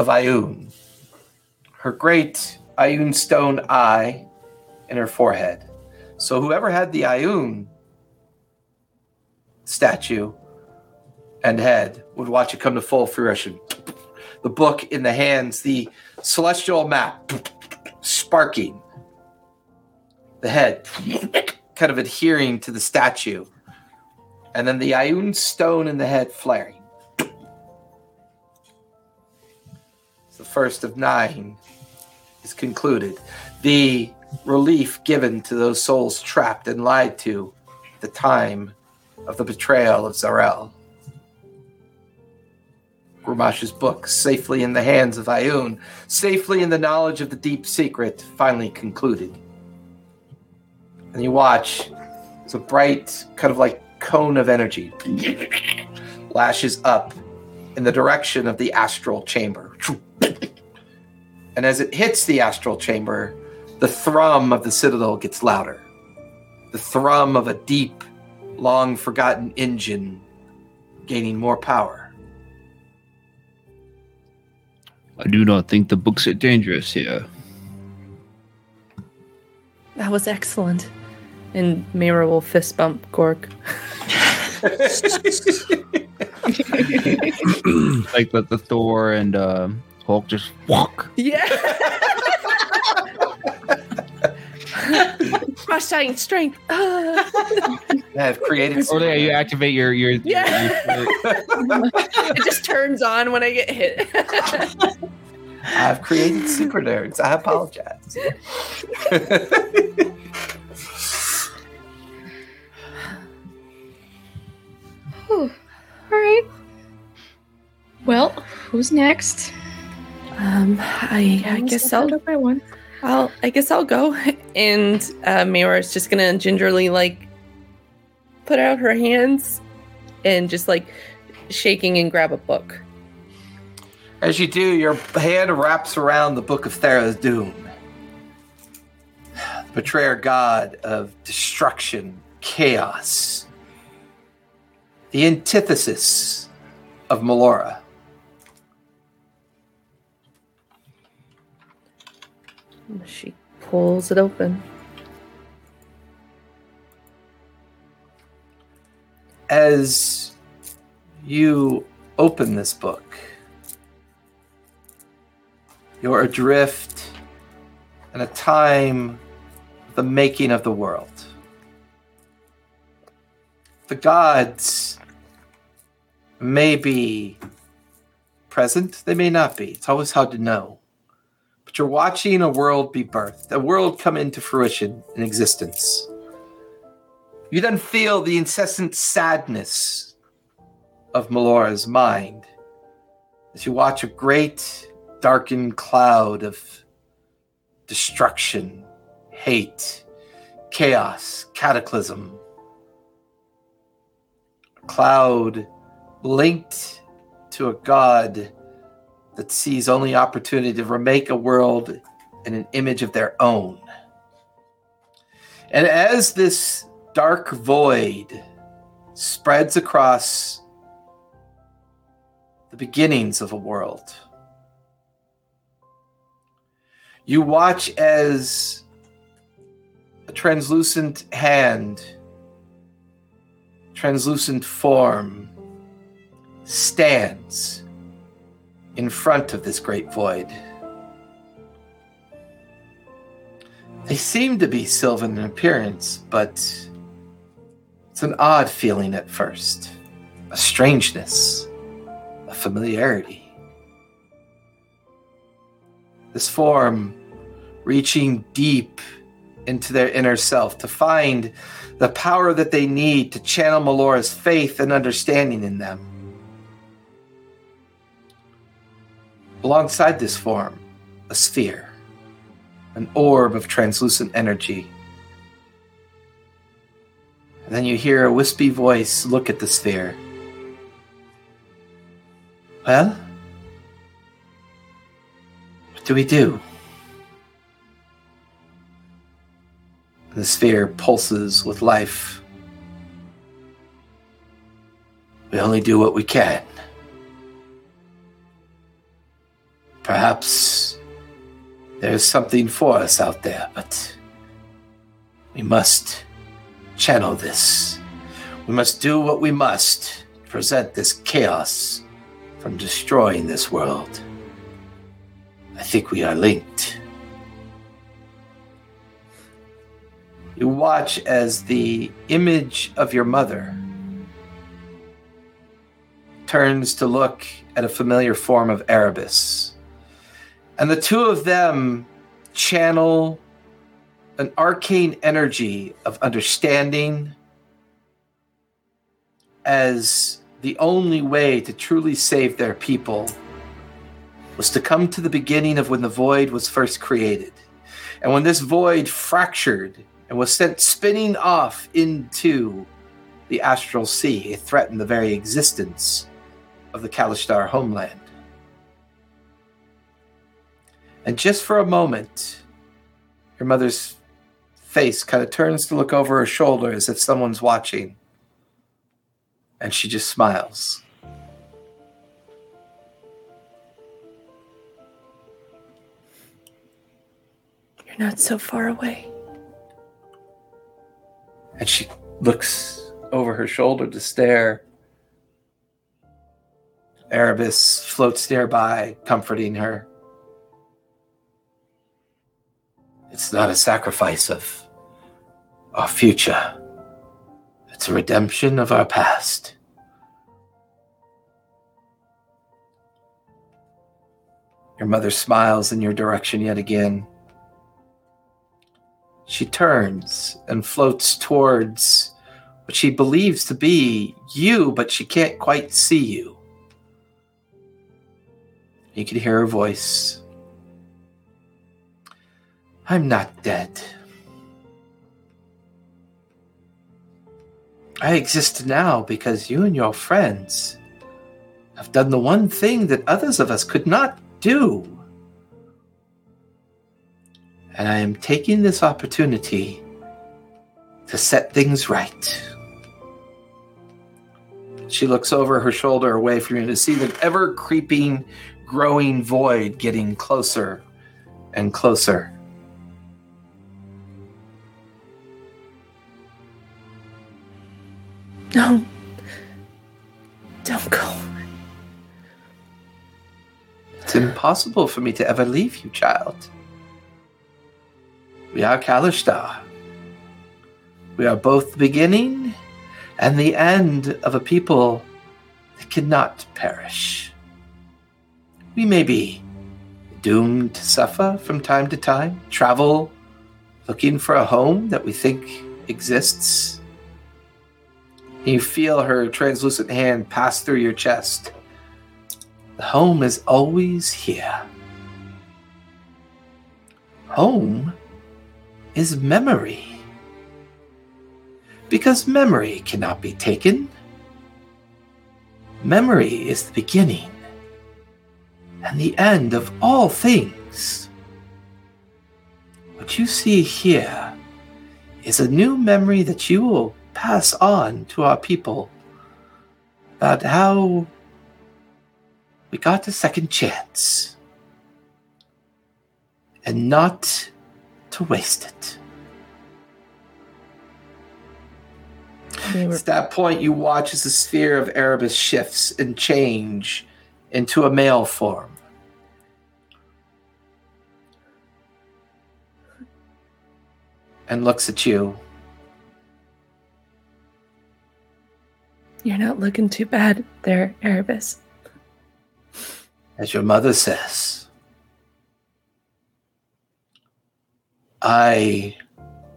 of Ioun. Her great Ioun stone eye in her forehead. So whoever had the Ioun statue and head would watch it come to full fruition. The book in the hands, the celestial map sparking. The head kind of adhering to the statue. And then the Ioun stone in the head flaring. First of nine is concluded. The relief given to those souls trapped and lied to the time of the betrayal of Zariel. Gruumsh's book, safely in the hands of Ioun, safely in the knowledge of the deep secret, finally concluded. And you watch as a bright, kind of like cone of energy <laughs> lashes up in the direction of the astral chamber. And as it hits the astral chamber, the thrum of the citadel gets louder. The thrum of a deep, long forgotten engine gaining more power. I do not think the books are dangerous here. That was excellent. And Mira will fist bump Gork. <laughs> like the, the Thor and uh, Hulk just walk. Yeah. Frost Titan strength. <laughs> I have created. Or yeah, you activate your your. Yeah. your- <laughs> it just turns on when I get hit. <laughs> I've created super nerds. I apologize. Whew. All right. Well, who's next? Um, I, I guess I'll, that by one. I'll, I guess I'll go. <laughs> And uh, Mira is just gonna gingerly like put out her hands and just like shaking and grab a book. As you do, your hand wraps around the Book of Tharizdun. the <sighs> Betrayer god of destruction, chaos. The antithesis of Melora. She pulls it open. As you open this book, you're adrift in a time of the making of the world. The gods may be present, they may not be. It's always hard to know. But you're watching a world be birthed, a world come into fruition in existence. You then feel the incessant sadness of Melora's mind as you watch a great darkened cloud of destruction, hate, chaos, cataclysm. A cloud linked to a god that sees only opportunity to remake a world in an image of their own. And as this dark void spreads across the beginnings of a world. You watch as a translucent hand, translucent form stands in front of this great void. They seem to be sylvan in appearance, but it's an odd feeling at first a strangeness, a familiarity. This form reaching deep into their inner self to find the power that they need to channel Melora's faith and understanding in them. Alongside this form, a sphere, an orb of translucent energy. And then you hear a wispy voice look at the sphere. Well, what do we do? The sphere pulses with life. We only do what we can. Perhaps there's something for us out there, but We must channel this. We must do what we must to prevent this chaos from destroying this world. I think we are linked. You watch as the image of your mother turns to look at a familiar form of Erebus. And the two of them channel an arcane energy of understanding as the only way to truly save their people was to come to the beginning of when the void was first created. And when this void fractured and was sent spinning off into the astral sea, it threatened the very existence of the Kalashtar homeland. And just for a moment, your mother's face kind of turns to look over her shoulder as if someone's watching. And she just smiles. You're not so far away. And she looks over her shoulder to stare. Erebus floats nearby, comforting her. It's not a sacrifice of our future, it's a redemption of our past. Your mother smiles in your direction yet again. She turns and floats towards what she believes to be you, but she can't quite see you. You can hear her voice. I'm not dead. I exist now because you and your friends have done the one thing that others of us could not do. And I am taking this opportunity to set things right. She looks over her shoulder away from you to see the ever creeping, growing void getting closer and closer. No. Don't go. It's impossible for me to ever leave you, child. We are Kalashtar. We are both the beginning and the end of a people that cannot perish. We may be doomed to suffer from time to time, travel looking for a home that we think exists. You feel her translucent hand pass through your chest. The home is always here. Home is memory. Because memory cannot be taken. Memory is the beginning and the end of all things. What you see here is a new memory that you will pass on to our people about how we got a second chance and not to waste it. Were At that point, you watch as the sphere of Erebus shifts and change into a male form. And looks at you. You're not looking too bad there, Erebus. as your mother says, I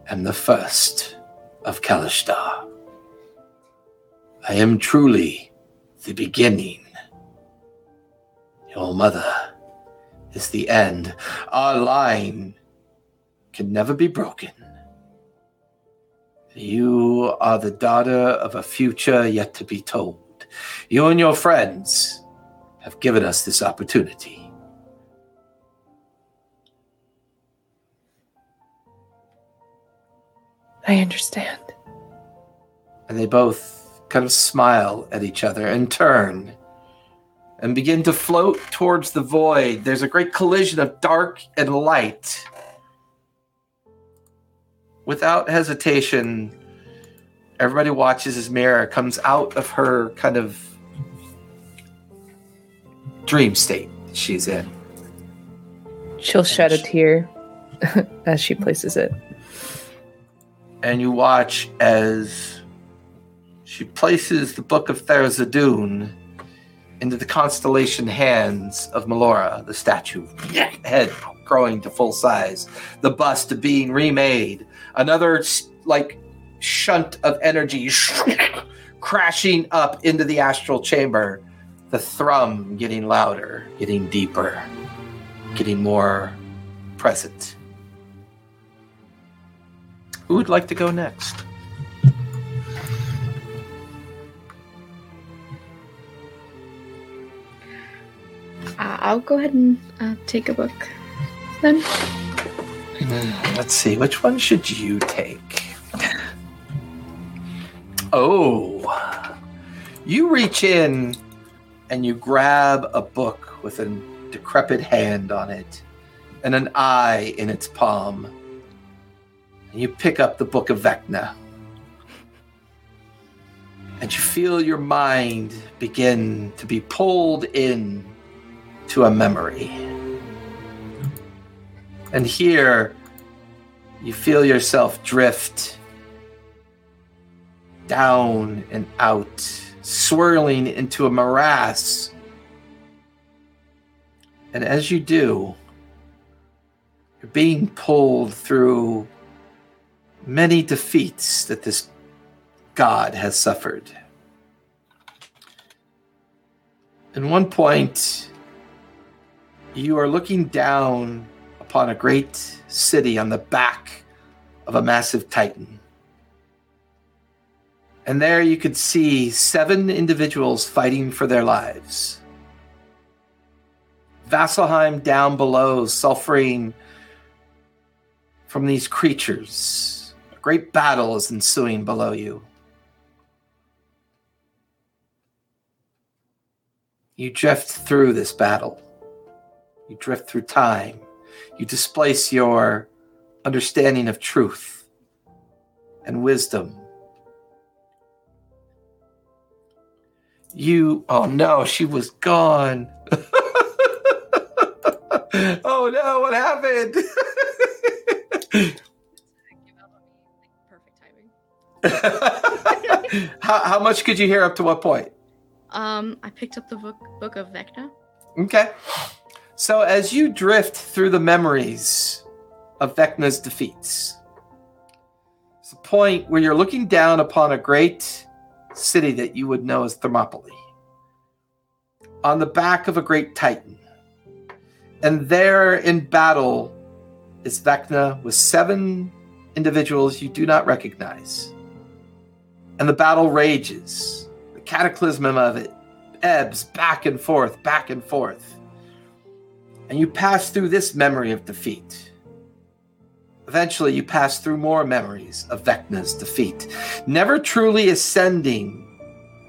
am the first of Kalashtar. I am truly the beginning. Your mother is the end. Our line can never be broken. You are the daughter of a future yet to be told. You and your friends have given us this opportunity. I understand. And they both kind of smile at each other and turn and begin to float towards the void. There's a great collision of dark and light. Without hesitation, everybody watches as Mira comes out of her kind of dream state she's in. She'll shed a tear <laughs> as she places it. and you watch as she places the Book of Tharizdun into the constellation hands of Melora, the statue, head growing to full size, the bust being remade, another like shunt of energy <laughs> crashing up into the astral chamber, the thrum getting louder, getting deeper, getting more present. Who would like to go next? Uh, I'll go ahead and uh, take a book then. Hmm, Let's see, which one should you take? Oh, you reach in and you grab a book with a decrepit hand on it and an eye in its palm. And you pick up the book of Vecna. And you feel your mind begin to be pulled in to a memory. And here, you feel yourself drift down and out, swirling into a morass. And as you do, you're being pulled through many defeats that this god has suffered. At one point, you are looking down upon a great city on the back of a massive titan. And there you could see seven individuals fighting for their lives. Vasselheim down below, suffering from these creatures. A great battle is ensuing below you. You drift through this battle. You drift through time. You displace your understanding of truth and wisdom. You, oh no, she was gone. <laughs> oh no, what happened? Perfect <laughs> timing. how, how much could you hear up to what point? Um, I picked up the book book of Vecna. Okay. So as you drift through the memories of Vecna's defeats, it's a point where you're looking down upon a great city that you would know as Thermopylae, on the back of a great titan. And there in battle is Vecna with seven individuals you do not recognize. And the battle rages. The cataclysm of it ebbs back and forth, back and forth. And you pass through this memory of defeat. Eventually, you pass through more memories of Vecna's defeat, never truly ascending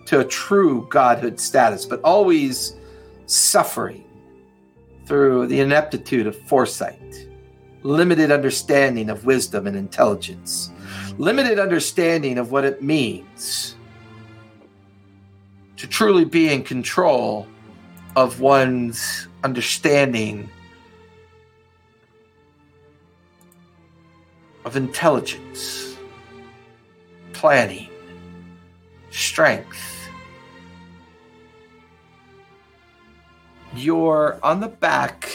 to a true godhood status, but always suffering through the ineptitude of foresight, limited understanding of wisdom and intelligence, limited understanding of what it means to truly be in control of one's understanding of intelligence, planning, strength. You're on the back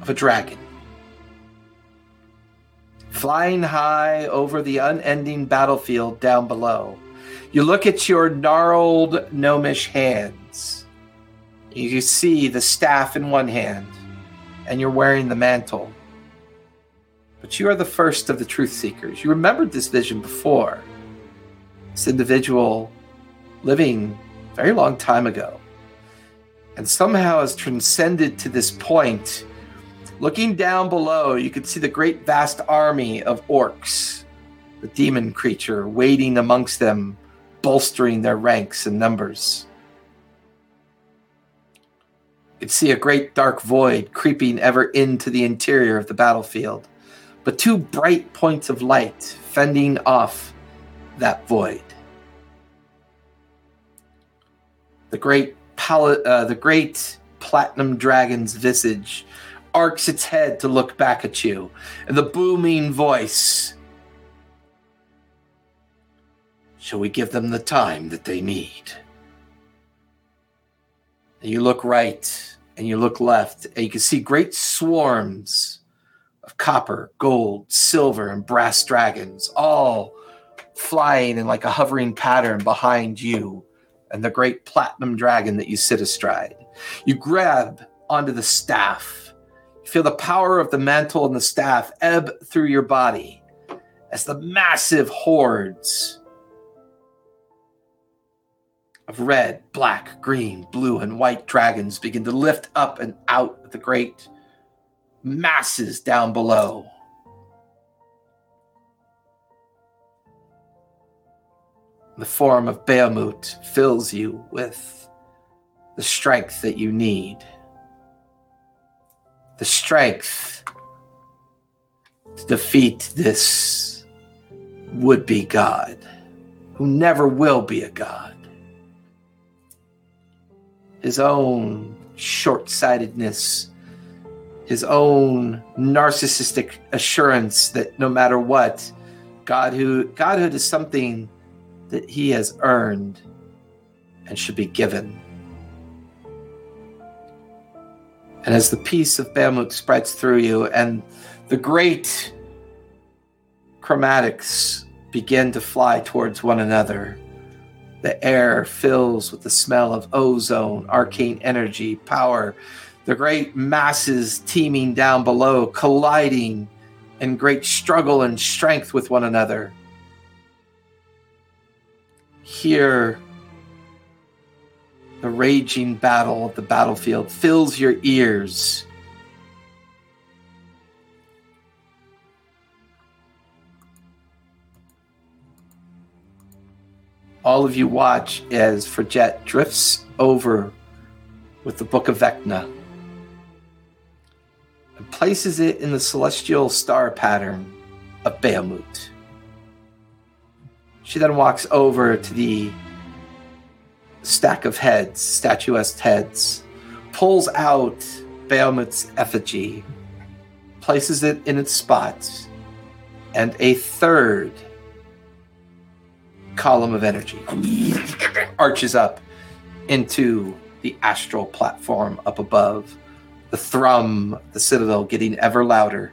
of a dragon, flying high over the unending battlefield down below. You look at your gnarled gnomish hands. You see the staff in one hand, and you're wearing the mantle. But you are the first of the truth seekers. You remembered this vision before. This individual living a very long time ago, and somehow has transcended to this point. Looking down below, you could see the great vast army of orcs, the demon creature waiting amongst them, bolstering their ranks and numbers. Could see a great dark void creeping ever into the interior of the battlefield. but two bright points of light fending off that void. The great pal- uh, the great platinum dragon's visage arcs its head to look back at you, and the booming voice. Shall we give them the time that they need? You look right and you look left, and you can see great swarms of copper, gold, silver, and brass dragons, all flying in like a hovering pattern behind you and the great platinum dragon that you sit astride. You grab onto the staff. You feel the power of the mantle and the staff ebb through your body as the massive hordes of red, black, green, blue, and white dragons begin to lift up and out of the great masses down below. The form of Bahamut fills you with the strength that you need. The strength to defeat this would be God, who never will be a God. His own short sightedness, his own narcissistic assurance that no matter what, God who Godhood is something that he has earned and should be given. And as the peace of Bahamut spreads through you and the great chromatics begin to fly towards one another, the air fills with the smell of ozone, arcane energy, power, the great masses teeming down below, colliding in great struggle and strength with one another Here, the raging battle of the battlefield fills your ears. All of you watch as Fridget drifts over with the Book of Vecna and places it in the celestial star pattern of Bahamut. She then walks over to the stack of heads, statuesque heads, pulls out Bahamut's effigy, places it in its spot, and a third column of energy arches up into the astral platform up above, the thrum, the citadel getting ever louder.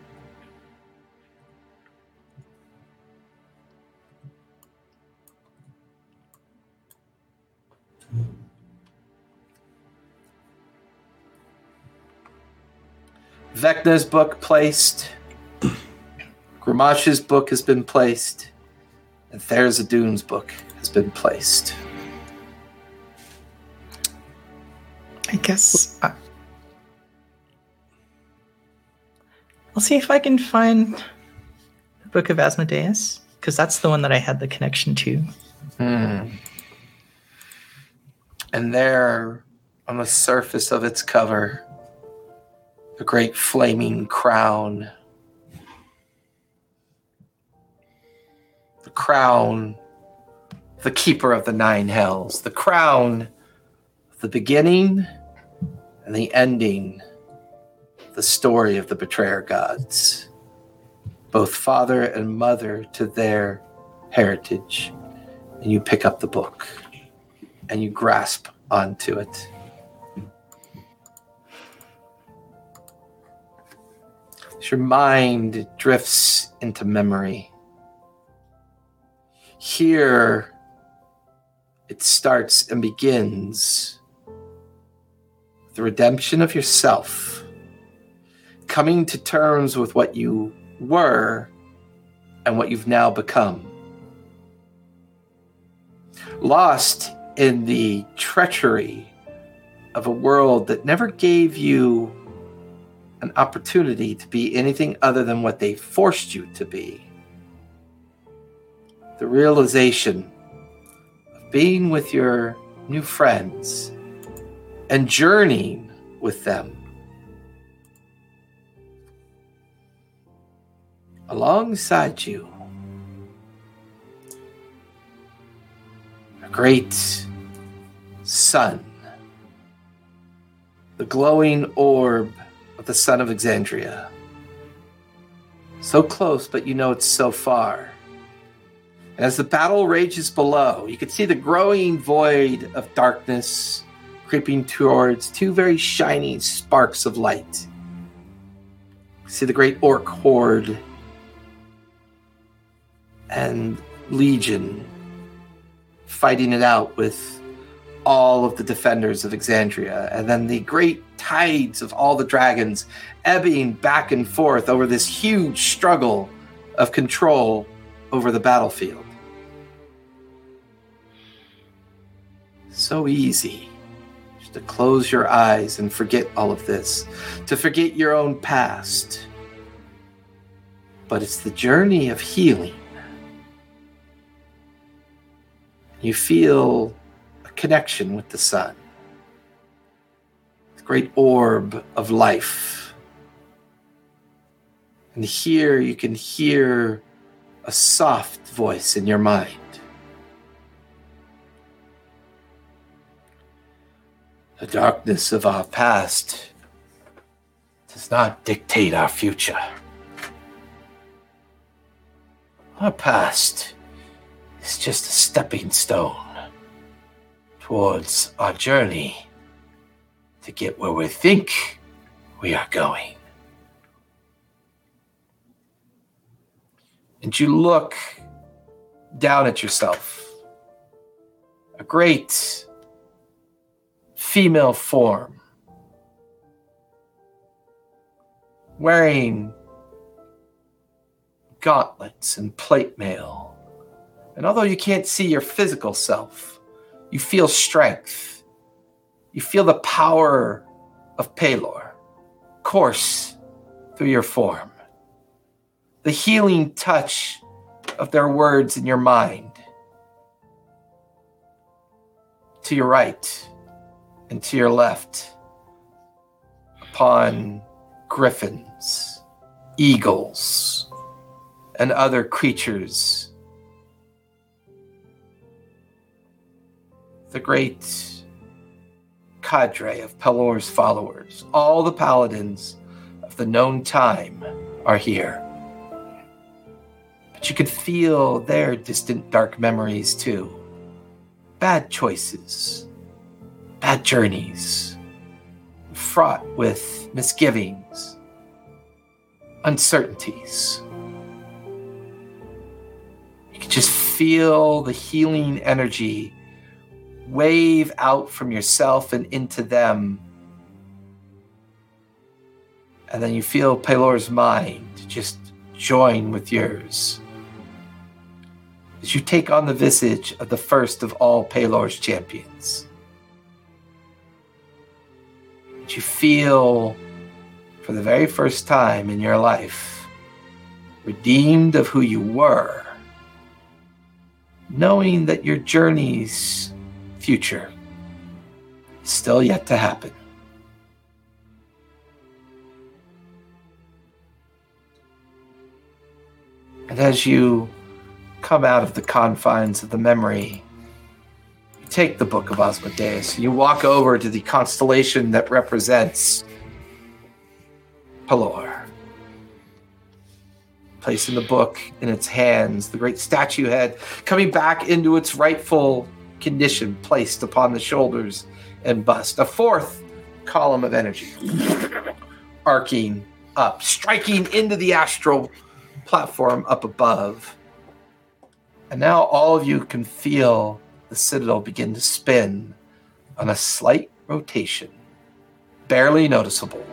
Vecna's book placed. Gruumsh's book has been placed. And Tharizdun's book has been placed. I guess I, I'll see if I can find the Book of Asmodeus because that's the one that I had the connection to. Hmm. And there, on the surface of its cover, the great flaming crown. The crown, the keeper of the nine hells, the crown, the beginning and the ending, the story of the betrayer gods, both father and mother to their heritage. And you pick up the book and you grasp onto it. As your mind drifts into memory. Here it starts and begins the redemption of yourself, coming to terms with what you were and what you've now become. Lost in the treachery of a world that never gave you an opportunity to be anything other than what they forced you to be. The realization of being with your new friends and journeying with them alongside you, a great sun, the glowing orb of the sun of Exandria. So close, but you know it's so far. As the battle rages below, you can see the growing void of darkness creeping towards two very shiny sparks of light. See the great orc horde and legion fighting it out with all of the defenders of Exandria, and then the great tides of all the dragons ebbing back and forth over this huge struggle of control over the battlefield. So easy just to close your eyes and forget all of this, to forget your own past. But it's the journey of healing. You feel a connection with the sun, the great orb of life. And here you can hear a soft voice in your mind. The darkness of our past does not dictate our future. Our past is just a stepping stone towards our journey to get where we think we are going. And you look down at yourself. A great female form wearing gauntlets and plate mail. And although you can't see your physical self, you feel strength. You feel the power of Pelor course through your form. The healing touch of their words in your mind. To your right and to your left, upon griffins, eagles, and other creatures. The great cadre of Pelor's followers, all the paladins of the known time, are here. But you could feel their distant dark memories too. Bad choices, bad journeys, fraught with misgivings, uncertainties. You could just feel the healing energy wave out from yourself and into them. And then you feel Pelor's mind just join with yours. As you take on the visage of the first of all Pelor's champions. As you feel, for the very first time in your life, redeemed of who you were, knowing that your journey's future is still yet to happen. And as you come out of the confines of the memory, you take the Book of Asmodeus and you walk over to the constellation that represents Pelor. Placing the book in its hands, the great statue head coming back into its rightful condition, placed upon the shoulders and bust. A fourth column of energy arcing up, striking into the astral platform up above. And now all of you can feel the citadel begin to spin on a slight rotation, barely noticeable.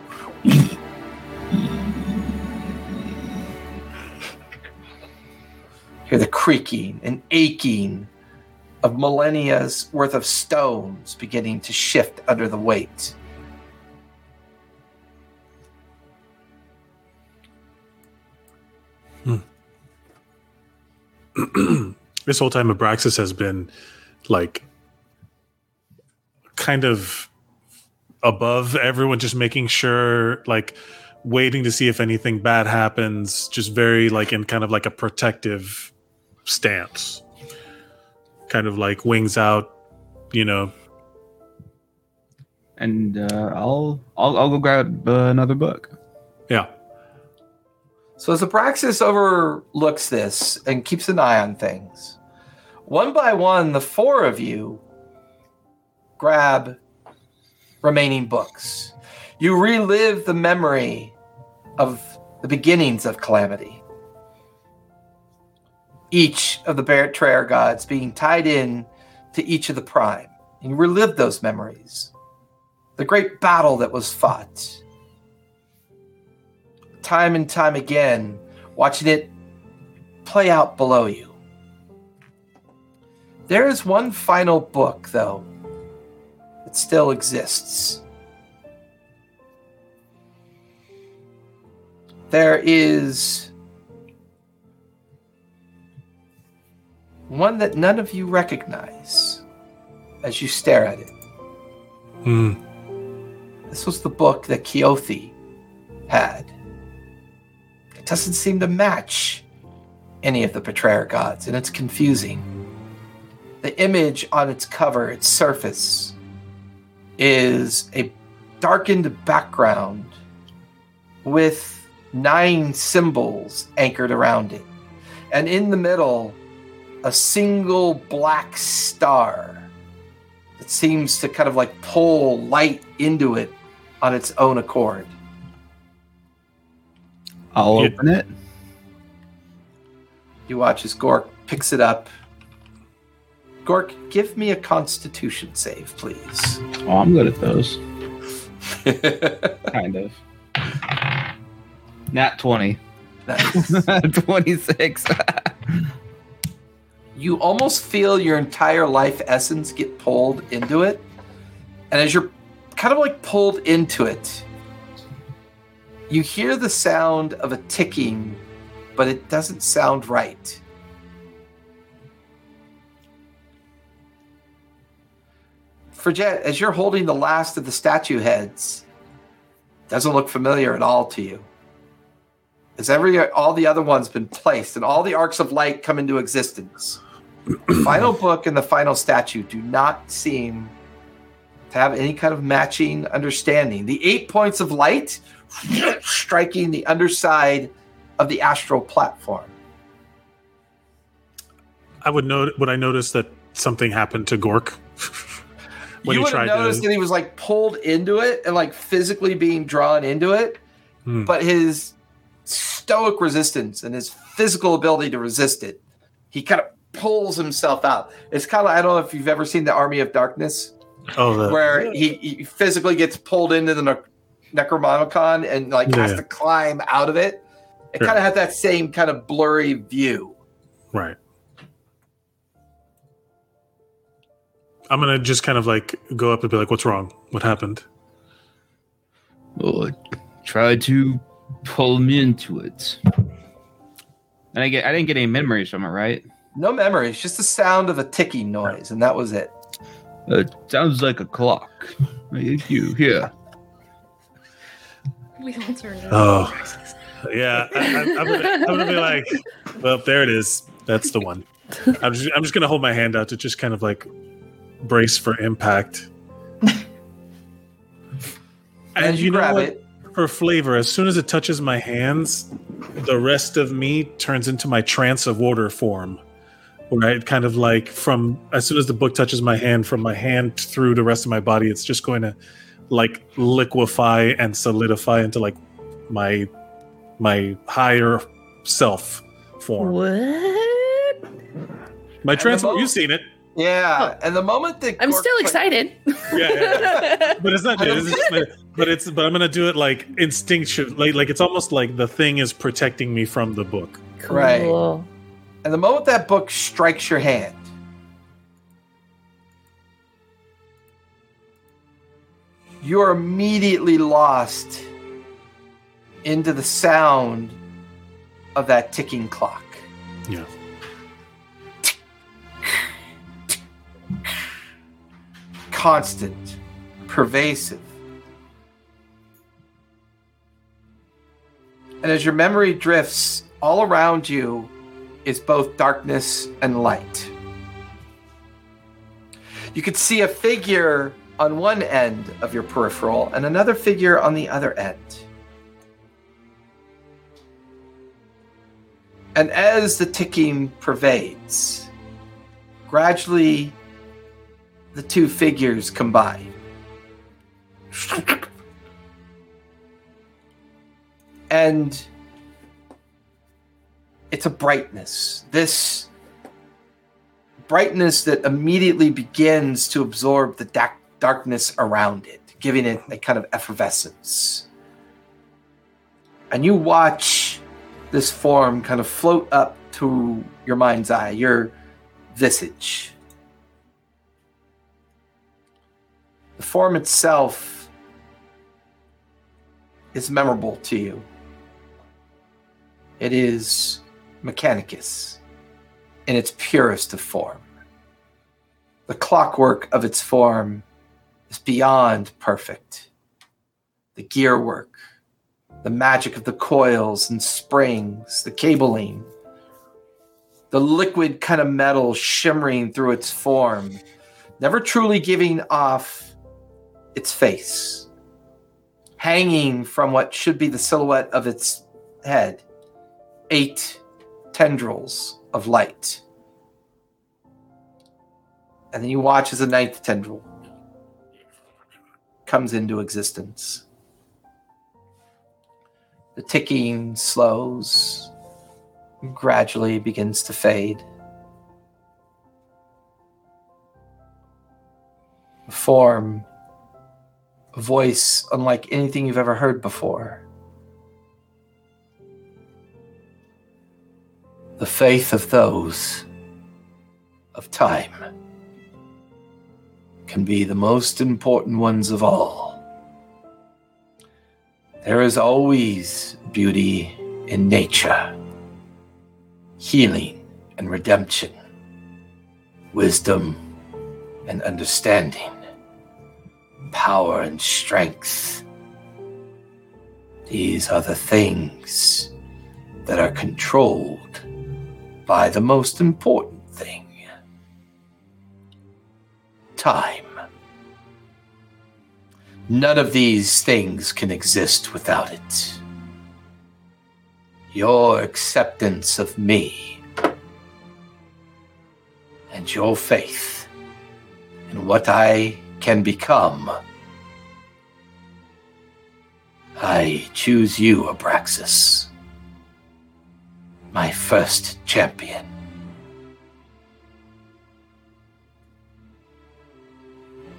Hear the creaking and aching of millennia's worth of stones beginning to shift under the weight. <clears throat> this whole time Abraxas has been like kind of above everyone, just making sure like waiting to see if anything bad happens, just very like in kind of like a protective stance. Kind of like wings out, you know. And uh, I'll I'll I'll go grab uh, another book. Yeah. So as Abraxas overlooks this and keeps an eye on things, one by one, the four of you grab remaining books. You relive the memory of the beginnings of Calamity. Each of the Betrayer gods being tied in to each of the Prime. And you relive those memories. The great battle that was fought. Time and time again, watching it play out below you. There is one final book, though, that still exists. There is one that none of you recognize as you stare at it. Hmm. This was the book that Keothi had. Doesn't seem to match any of the Betrayer gods, and it's confusing. The image on its cover, its surface, is a darkened background with nine symbols anchored around it. And in the middle, a single black star that seems to kind of like pull light into it on its own accord. I'll Yeah. open it. You watch as Gork picks it up. Gork, give me a constitution save, please. Oh, I'm good at those. <laughs> Kind of. Nat 20. Nice. <laughs> 26. <laughs> you almost feel your entire life essence get pulled into it. And as you're kind of like pulled into it, you hear the sound of a ticking, but it doesn't sound right. Fridget, as you're holding the last of the statue heads, doesn't look familiar at all to you. As every all the other ones been placed and all the arcs of light come into existence. The <clears throat> final book and the final statue do not seem to have any kind of matching understanding. The eight points of light striking the underside of the astral platform. I would note would I notice that something happened to Gork <laughs> when you he would have tried noticed to that he was like pulled into it and like physically being drawn into it, Hmm. but his stoic resistance and his physical ability to resist it, he kind of pulls himself out. It's kind of I don't know if you've ever seen the Army of Darkness. Oh, the, where he, he physically gets pulled into the ne- Necronomicon and like has to climb out of it. It Sure. kind of has that same kind of blurry view. right. I'm gonna just kind of like go up and be like, "What's wrong? What happened?" well, it tried to pull me into it. And I get I didn't get any memories from it, right? No memories, just the sound of a ticking noise, and that was it. It sounds like a clock. You here. We all turned it. Oh, yeah. I, I, I'm, gonna, I'm gonna be like, "Well, there it is. That's the one." I'm just I'm just gonna hold my hand out to just kind of like brace for impact. And you, know grab what? it. for flavor, as soon as it touches my hands, the rest of me turns into my trance of water form. Where I kind of like from as soon as the book touches my hand, from my hand through the rest of my body, it's just going to like liquefy and solidify into like my my higher self form. What? My And trance. You've seen it, Yeah, oh. and the moment that I'm Gork still put- excited. <laughs> yeah, yeah. but it's not. I It's just my- but it's. But I'm gonna do it like instinctive. Like like it's almost like the thing is protecting me from the book. Right. Cool. And the moment that book strikes your hand, you're immediately lost into the sound of that ticking clock. Yeah. Constant, pervasive. And as your memory drifts, all around you is both darkness and light. You could see a figure on one end of your peripheral and another figure on the other end. And as the ticking pervades, gradually the two figures combine. And it's a brightness. This brightness that immediately begins to absorb the da- darkness around it, giving it a kind of effervescence. And you watch this form kind of float up to your mind's eye, your visage. The form itself is memorable to you. It is Mechanicus in its purest of form. The clockwork of its form is beyond perfect. The gearwork, the magic of the coils and springs, the cabling, the liquid kind of metal shimmering through its form, never truly giving off its face, hanging from what should be the silhouette of its head, eight tendrils of light. And then you watch as a ninth tendril comes into existence. The ticking slows, gradually begins to fade. A form, a voice unlike anything you've ever heard before. The faith of those of time can be the most important ones of all. There is always beauty in nature, healing and redemption, wisdom and understanding, power and strength. These are the things that are controlled by the most important time. None of these things can exist without it. Your acceptance of me and your faith in what I can become. I choose you, Abraxas, my first champion.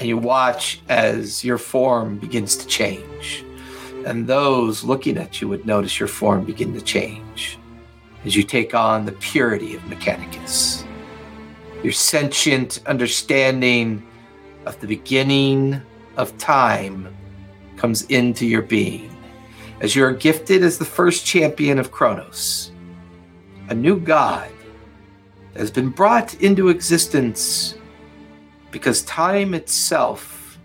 And you watch as your form begins to change. And those looking at you would notice your form begin to change as you take on the purity of Mechanicus. Your sentient understanding of the beginning of time comes into your being as you are gifted as the first champion of Kronos, a new god has been brought into existence because time itself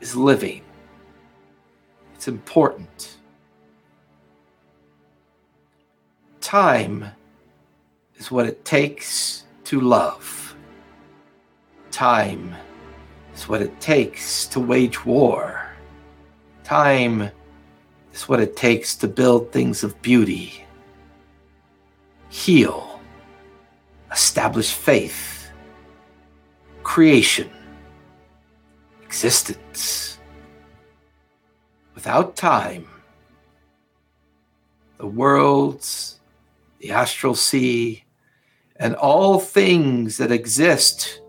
is living. It's important. Time is what it takes to love. Time is what it takes to wage war. Time is what it takes to build things of beauty, heal, establish faith creation, existence. Without time, the worlds, the astral sea, and all things that exist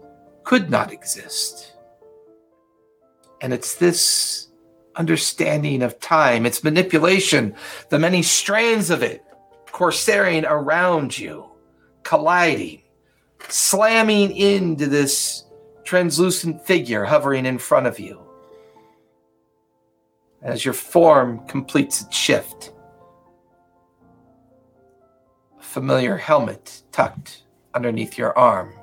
could not exist. And it's this understanding of time, its manipulation, the many strands of it coursering around you, colliding, slamming into this translucent figure hovering in front of you. As your form completes its shift, a familiar helmet tucked underneath your arm.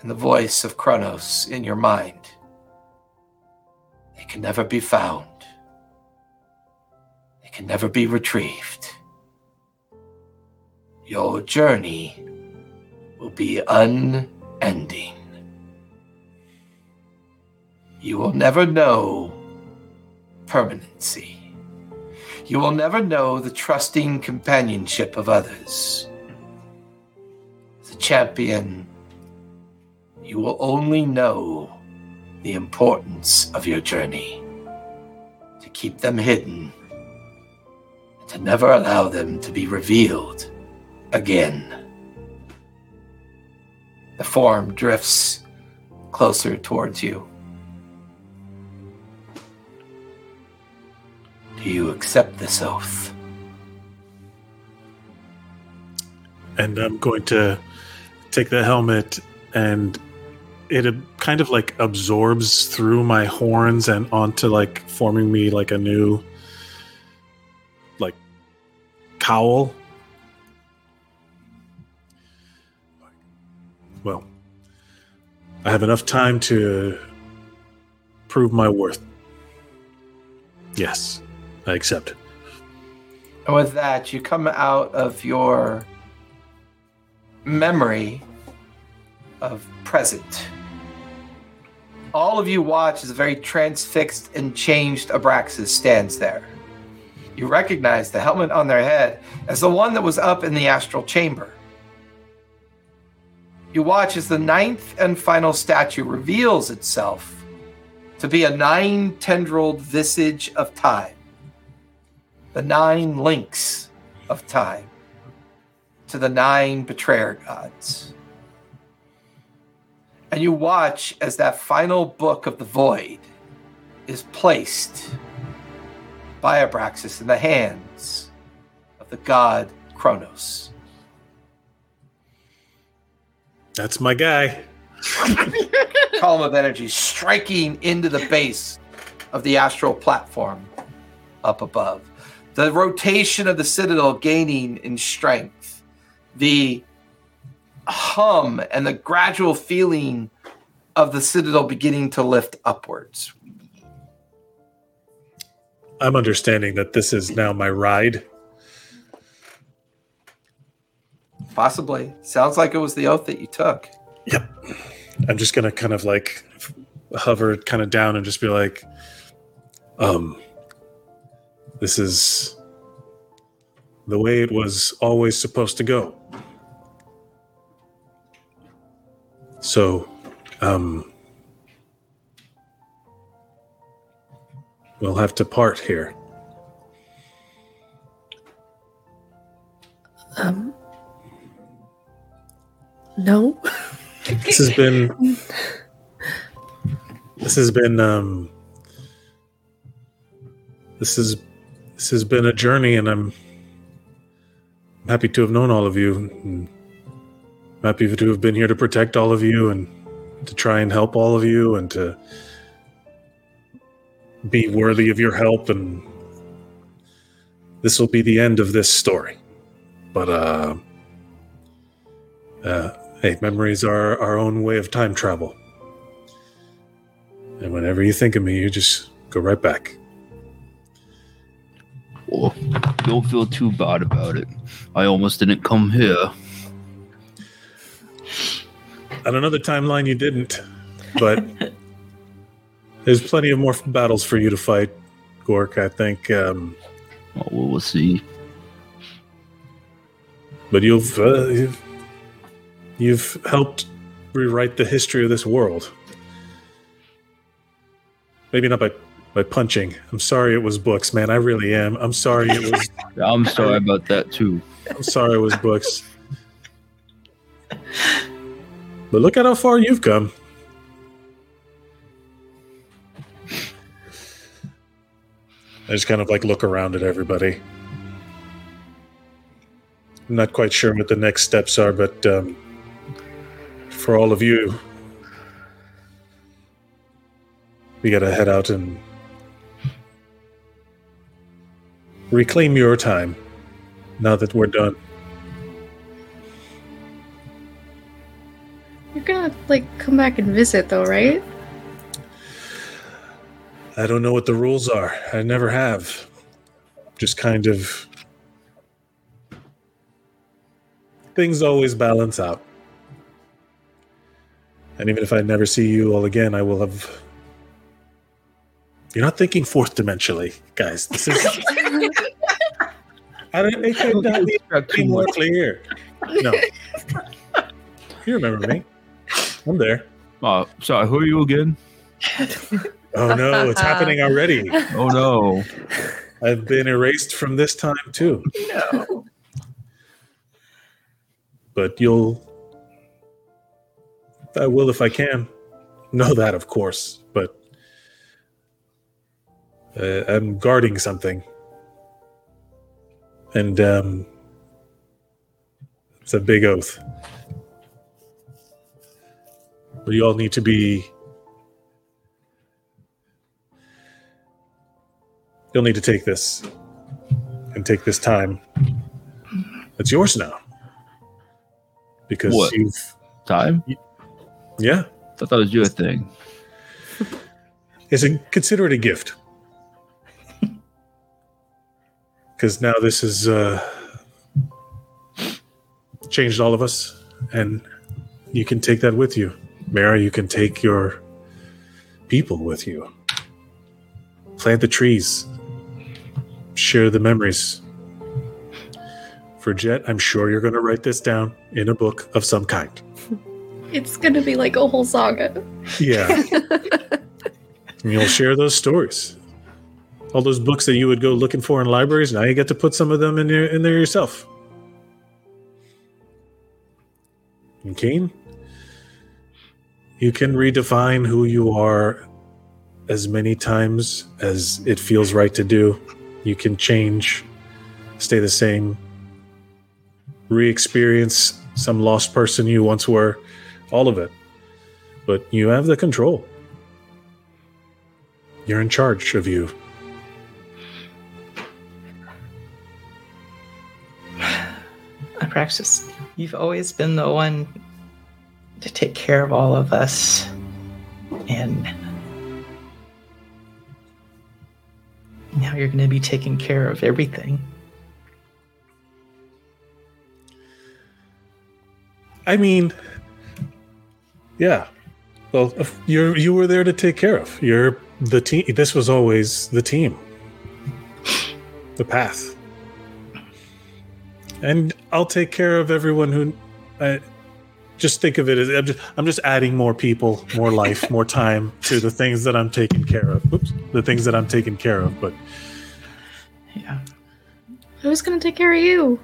And the voice of Kronos in your mind. They can never be found. They can never be retrieved. Your journey will be unending. You will never know permanency. You will never know the trusting companionship of others. As a champion, you will only know the importance of your journey, to keep them hidden, to never allow them to be revealed again. The form drifts closer towards you. Do you accept this oath? and I'm going to take the helmet and it kind of like absorbs through my horns and onto like forming me like a new like cowl. Well, I have enough time to prove my worth. Yes, I accept. And with that, you come out of your memory of present. All of you watch as a very transfixed and changed Abraxas stands there. You recognize the helmet on their head as the one that was up in the astral chamber. You watch as the ninth and final statue reveals itself to be a nine tendrilled visage of time, the nine links of time to the nine betrayer gods. And you watch as that final book of the void is placed by Abraxas in the hands of the god Kronos. That's my guy. <laughs> column of energy striking into the base of the astral platform up above. The rotation of the citadel gaining in strength. The hum and the gradual feeling of the citadel beginning to lift upwards. I'm understanding that this is now my ride. Possibly. Sounds like it was the oath that you took. Yep. I'm just gonna kind of like hover kind of down and just be like, um, this is the way it was always supposed to go. So, um, we'll have to part here. Um. No. This has been this has been um this is this has been a journey and I'm happy to have known all of you and happy to have been here to protect all of you and to try and help all of you and to be worthy of your help and this will be the end of this story but uh uh hey, memories are our own way of time travel. And whenever you think of me, you just go right back. Oh, don't feel too bad about it. I almost didn't come here. On another timeline, you didn't, but <laughs> there's plenty of more battles for you to fight, Gork. I think, um, Oh, well, we'll see. but you've, uh, you've you've helped rewrite the history of this world. Maybe not by by punching. I'm sorry it was books, man. I really am. I'm sorry it was. <laughs> I'm sorry about that too. I'm sorry it was books. But look at how far you've come. I just kind of like look around at everybody. I'm not quite sure what the next steps are, but um, for all of you, we gotta head out and reclaim your time now that we're done. You're gonna like come back and visit though, right? I don't know what the rules are. I never have. Just kind of. Things always balance out. And even if I never see you all again, I will have. You're not thinking fourth dimensionally, guys. This is. I don't. It could not be any more clear. No. You remember me? I'm there. Uh, oh, sorry. Who are you again? Oh no, it's happening already. Oh no. I've been erased from this time too. No. But you'll. I will if I can. Know that, of course. But uh, I'm guarding something, and um, it's a big oath. But you all need to be. You'll need to take this and take this time. It's yours now. Because What? you've. Time? Yeah. I thought that was your thing. Is a consider it a gift. <laughs> Because now this has uh, changed all of us, and you can take that with you. Mara, you can take your people with you. Plant the trees. Share the memories. Fridget, I'm sure you're going to write this down in a book of some kind. It's gonna be like a whole saga. Yeah. <laughs> and you'll share those stories. All those books that you would go looking for in libraries, now you get to put some of them in there in there yourself. And Kane, you can redefine who you are as many times as it feels right to do. You can change, stay the same, re-experience some lost person you once were, all of it but you have the control. You're in charge of you. <sighs> Praxis, you've always been the one to take care of all of us. And now you're going to be taking care of everything. I mean, yeah. Well, you're you were there to take care of. You're the team. This was always the team. The path. And I'll take care of everyone who. I, just think of it as I'm just, I'm just adding more people, more life, more <laughs> time to the things that I'm taking care of. Oops, the things that I'm taking care of. But Yeah. Who's gonna take care of you?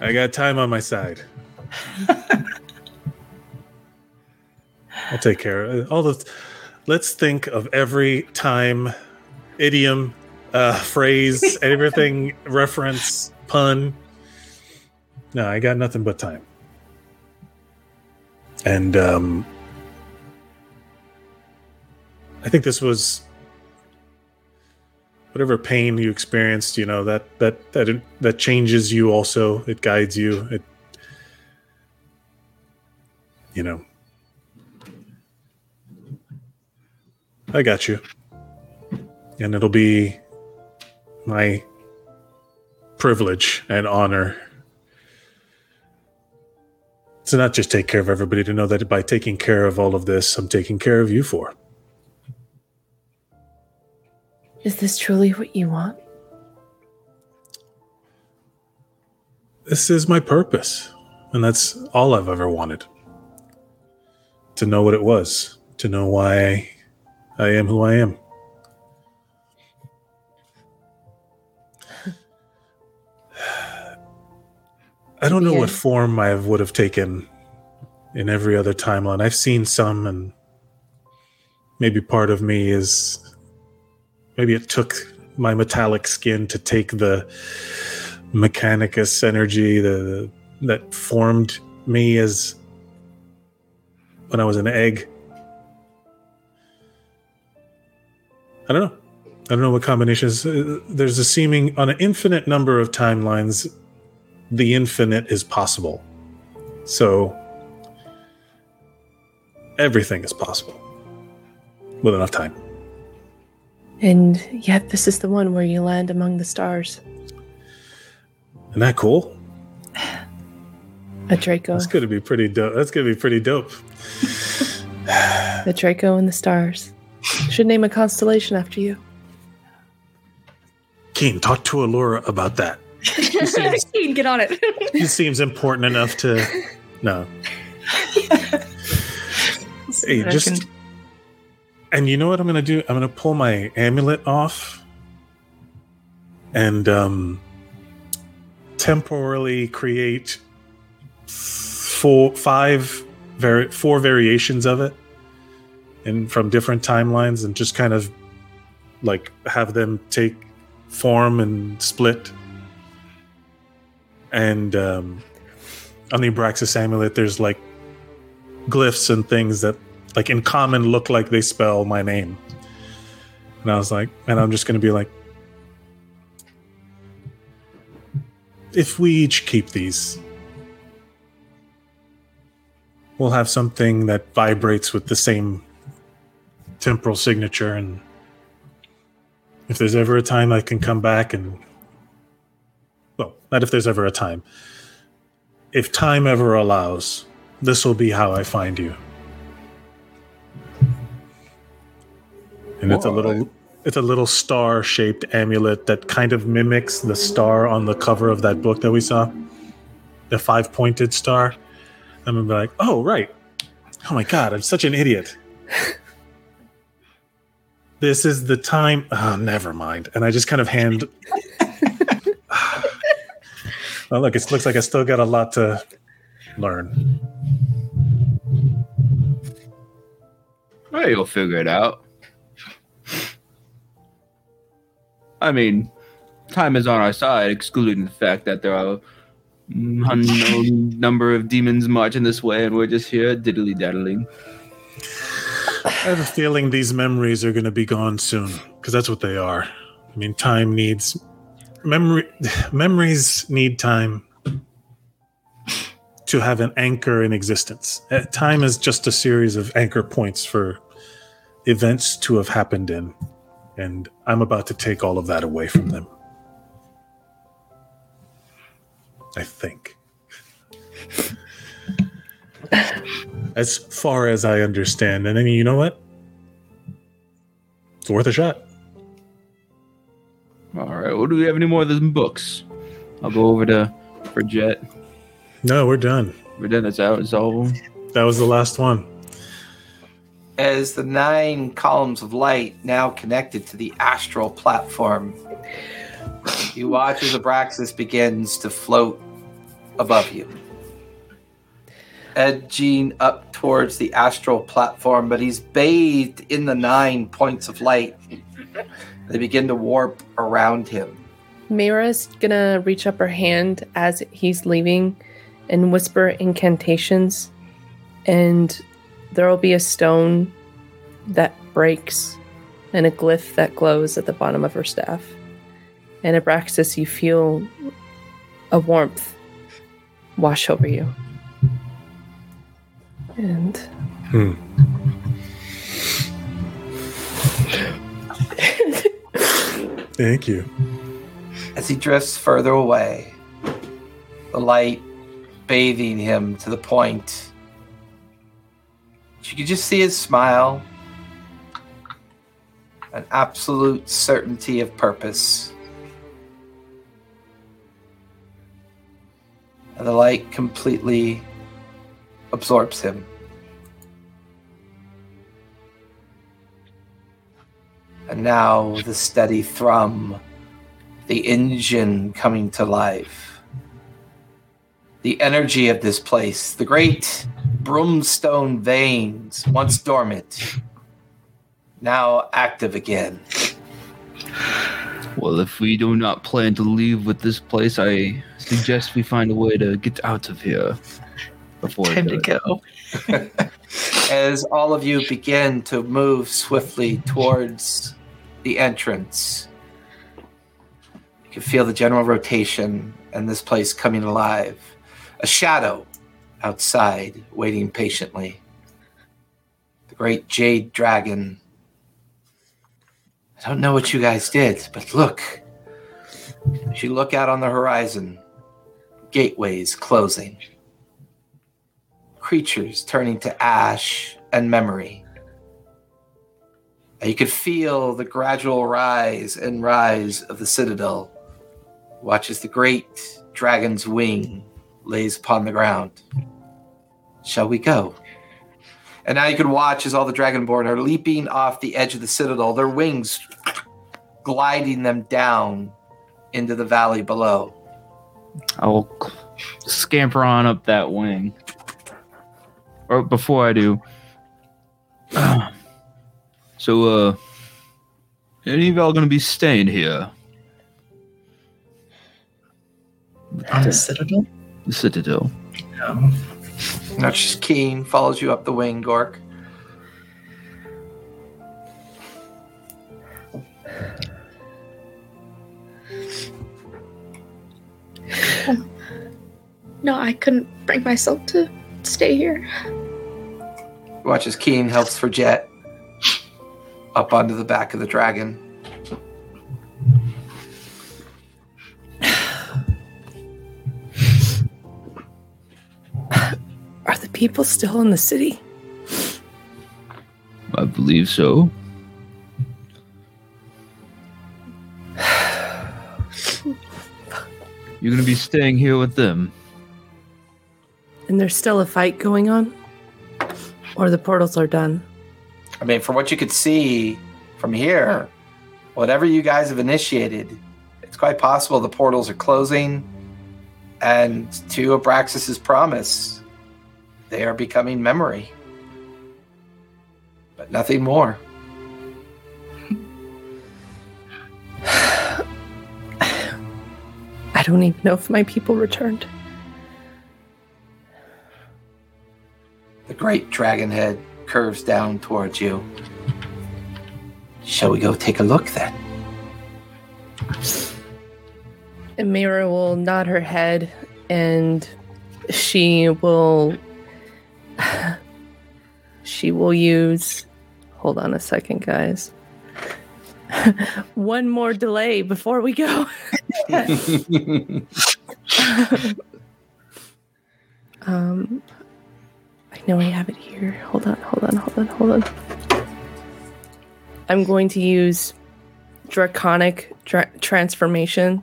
I got time on my side. <laughs> I'll take care of all the. Let's think of every time, idiom, uh, <laughs> phrase, everything, <laughs> reference, pun. No, I got nothing but time. And um, I think this was whatever pain you experienced. You know that that that that changes you. Also, it guides you. It you know. I got you. And it'll be my privilege and honor to not just take care of everybody, to know that by taking care of all of this, I'm taking care of you for. Is this truly what you want? This is my purpose. And that's all I've ever wanted. To know what it was, to know why I am who I am. <sighs> I don't know what form I would have taken in every other timeline. I've seen some, and maybe part of me is maybe it took my metallic skin to take the mechanicus energy the that formed me as when I was an egg. I don't know. I don't know what combinations. Uh, There's a seeming on an infinite number of timelines. The infinite is possible. So everything is possible. with enough time. And yet, this is the one where you land among the stars. Isn't that cool? <sighs> A Draco. That's gonna be pretty dope. That's gonna be pretty dope. <sighs> The Draco and the stars. Should name a constellation after you. Keen, talk to Allura about that. seems- <laughs> Keen, get on it. <laughs> He seems important enough to. No. <laughs> Hey, just. can- And you know what I'm gonna do? I'm gonna pull my amulet off, and um, temporarily create four, five, vari- four variations of it, and from different timelines, and just kind of like have them take form and split. And um, on the Abraxas amulet, there's like glyphs and things that like in common look like they spell my name. And I was like, and I'm just going to be like, if we each keep these, we'll have something that vibrates with the same temporal signature. And if there's ever a time I can come back and, well, not if there's ever a time, if time ever allows, this will be how I find you. and it's a little it's a little star shaped amulet that kind of mimics the star on the cover of that book that we saw. The five pointed star i'm gonna be like oh right. Oh my god i'm such an idiot <laughs> this is the time oh never mind and i just kind of hand well <laughs> oh, look it looks like i still got a lot to learn Well, you'll figure it out. I mean, time is on our side, excluding the fact that there are unknown <laughs> number of demons marching this way, and we're just here diddly daddling. I have a feeling these memories are going to be gone soon because that's what they are. I mean, time needs memory. <sighs> Memories need time to have an anchor in existence. Uh, Time is just a series of anchor points for events to have happened in, and I'm about to take all of that away from them. I think. As far as I understand. And I mean, you know what? It's worth a shot. All right. Well, do we have any more of those books? I'll go over to Bridget. No, we're done. Bridget, that's out. It's all. That was the last one. As the nine columns of light now connected to the astral platform, you watch as Abraxas begins to float above you. Edging up towards the astral platform, but he's bathed in the nine points of light. They begin to warp around him. Mira's gonna reach up her hand as he's leaving and whisper incantations, and there will be a stone that breaks and a glyph that glows at the bottom of her staff. And Abraxas, you feel a warmth wash over you. And Hmm. Thank you. As he drifts further away, the light bathing him to the point. You could just see his smile, an absolute certainty of purpose. And the light completely absorbs him. And now the steady thrum, the engine coming to life. The energy of this place, the great brimstone veins, once dormant, now active again. Well, if we do not plan to leave with this place, I suggest we find a way to get out of here before Time to go. <laughs> As all of you begin to move swiftly towards the entrance, you can feel the general rotation and this place coming alive. A shadow outside, waiting patiently. The great jade dragon I don't know what you guys did, but look. As you look out on the horizon, gateways closing, creatures turning to ash and memory. You could feel the gradual rise and rise of the citadel. Watch as the great dragon's wing lays upon the ground. Shall we go? And now you can watch as all the dragonborn are leaping off the edge of the citadel, their wings gliding them down into the valley below. I will scamper on up that wing. Or before I do. <sighs> so, uh, any of y'all gonna be staying here? On the citadel? The Citadel. No. Now she's keen, follows you up the wing, Gork. No, I couldn't bring myself to stay here. Watch as Keen helps Fridget up onto the back of the dragon. Are the people still in the city? I believe so. <sighs> You're gonna be staying here with them. And there's still a fight going on? Or the portals are done? I mean, from what you could see from here, whatever you guys have initiated, it's quite possible the portals are closing. And to Abraxas's promise, they are becoming memory. But nothing more. <sighs> I don't even know if my people returned. Great dragon head curves down towards you. Shall we go take a look then? And Mira will nod her head and she will <sighs> she will use hold on a second guys <laughs> one more delay before we go <laughs> <laughs> um i know i have it here hold on hold on hold on hold on i'm going to use draconic dra- transformation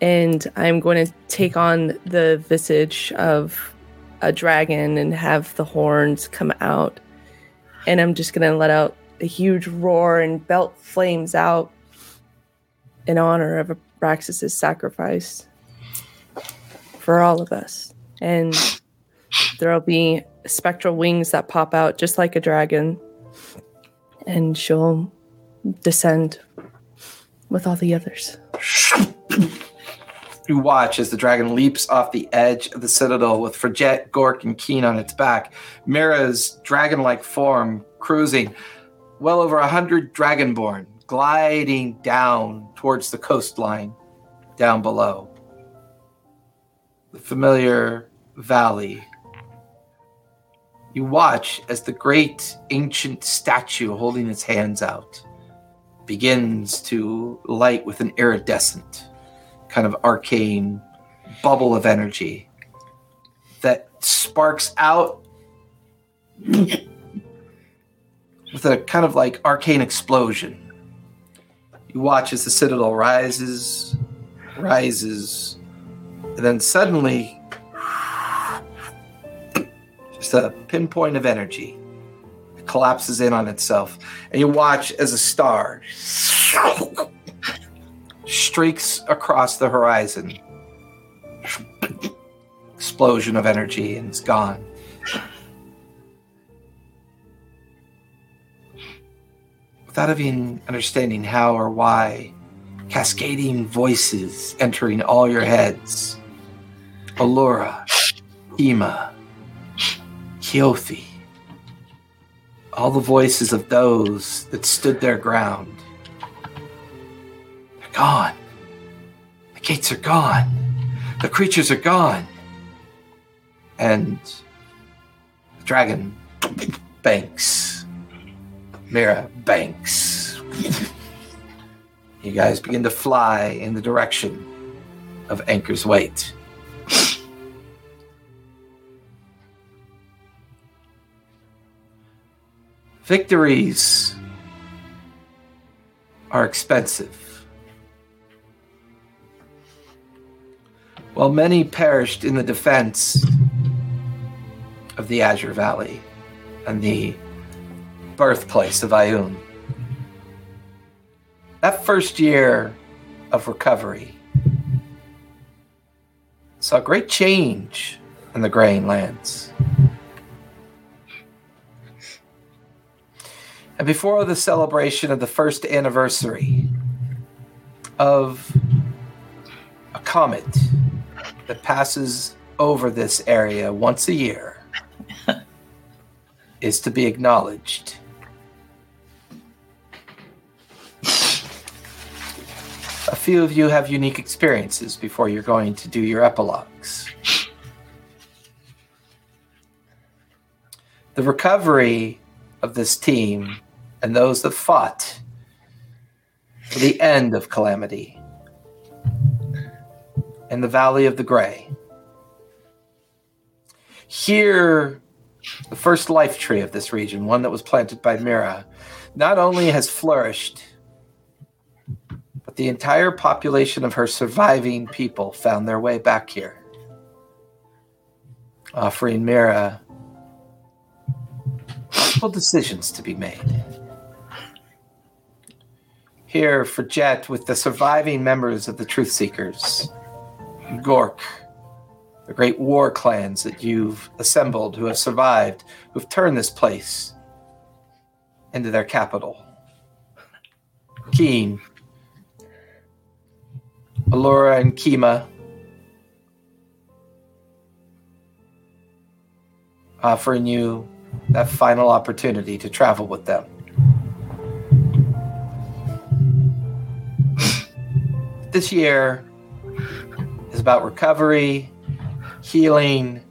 and I'm going to take on the visage of a dragon and have the horns come out. And I'm just going to let out a huge roar and belt flames out in honor of Abraxas' sacrifice for all of us. And there'll be spectral wings that pop out just like a dragon. And she'll descend with all the others. You watch as the dragon leaps off the edge of the citadel with Fridget, Gork, and Keen on its back. Mira's dragon like form cruising. Well over a hundred dragonborn gliding down towards the coastline down below. The familiar valley. You watch as the great ancient statue holding its hands out begins to light with an iridescent kind of arcane bubble of energy that sparks out with a kind of like arcane explosion. You watch as the citadel rises, rises, and then suddenly, just a pinpoint of energy It collapses in on itself. And you watch as a star streaks across the horizon. Explosion of energy and it's gone. Without even understanding how or why, cascading voices entering all your heads. Allura, Kima, Keothi. All the voices of those that stood their ground, they're gone. The gates are gone. The creatures are gone. And the dragon banks. Mira banks. You guys begin to fly in the direction of Anchor's Weight. Victories are expensive. While many perished in the defense of the Azure Valley and the birthplace of Ioun, that first year of recovery saw great change in the grain lands. And before the celebration of the first anniversary of a comet that passes over this area once a year <laughs> is to be acknowledged. A few of you have unique experiences before you're going to do your epilogues. The recovery of this team and those that fought for the end of calamity in the Valley of the Gray. Here, the first life tree of this region, one that was planted by Mira, not only has flourished, but the entire population of her surviving people found their way back here, offering Mira multiple decisions to be made. Here Fridget with the surviving members of the Truth Seekers, Gork, the great war clans that you've assembled who have survived, who've turned this place into their capital. Keen, Allura and Kima, offering you that final opportunity to travel with them. This year is about recovery, healing,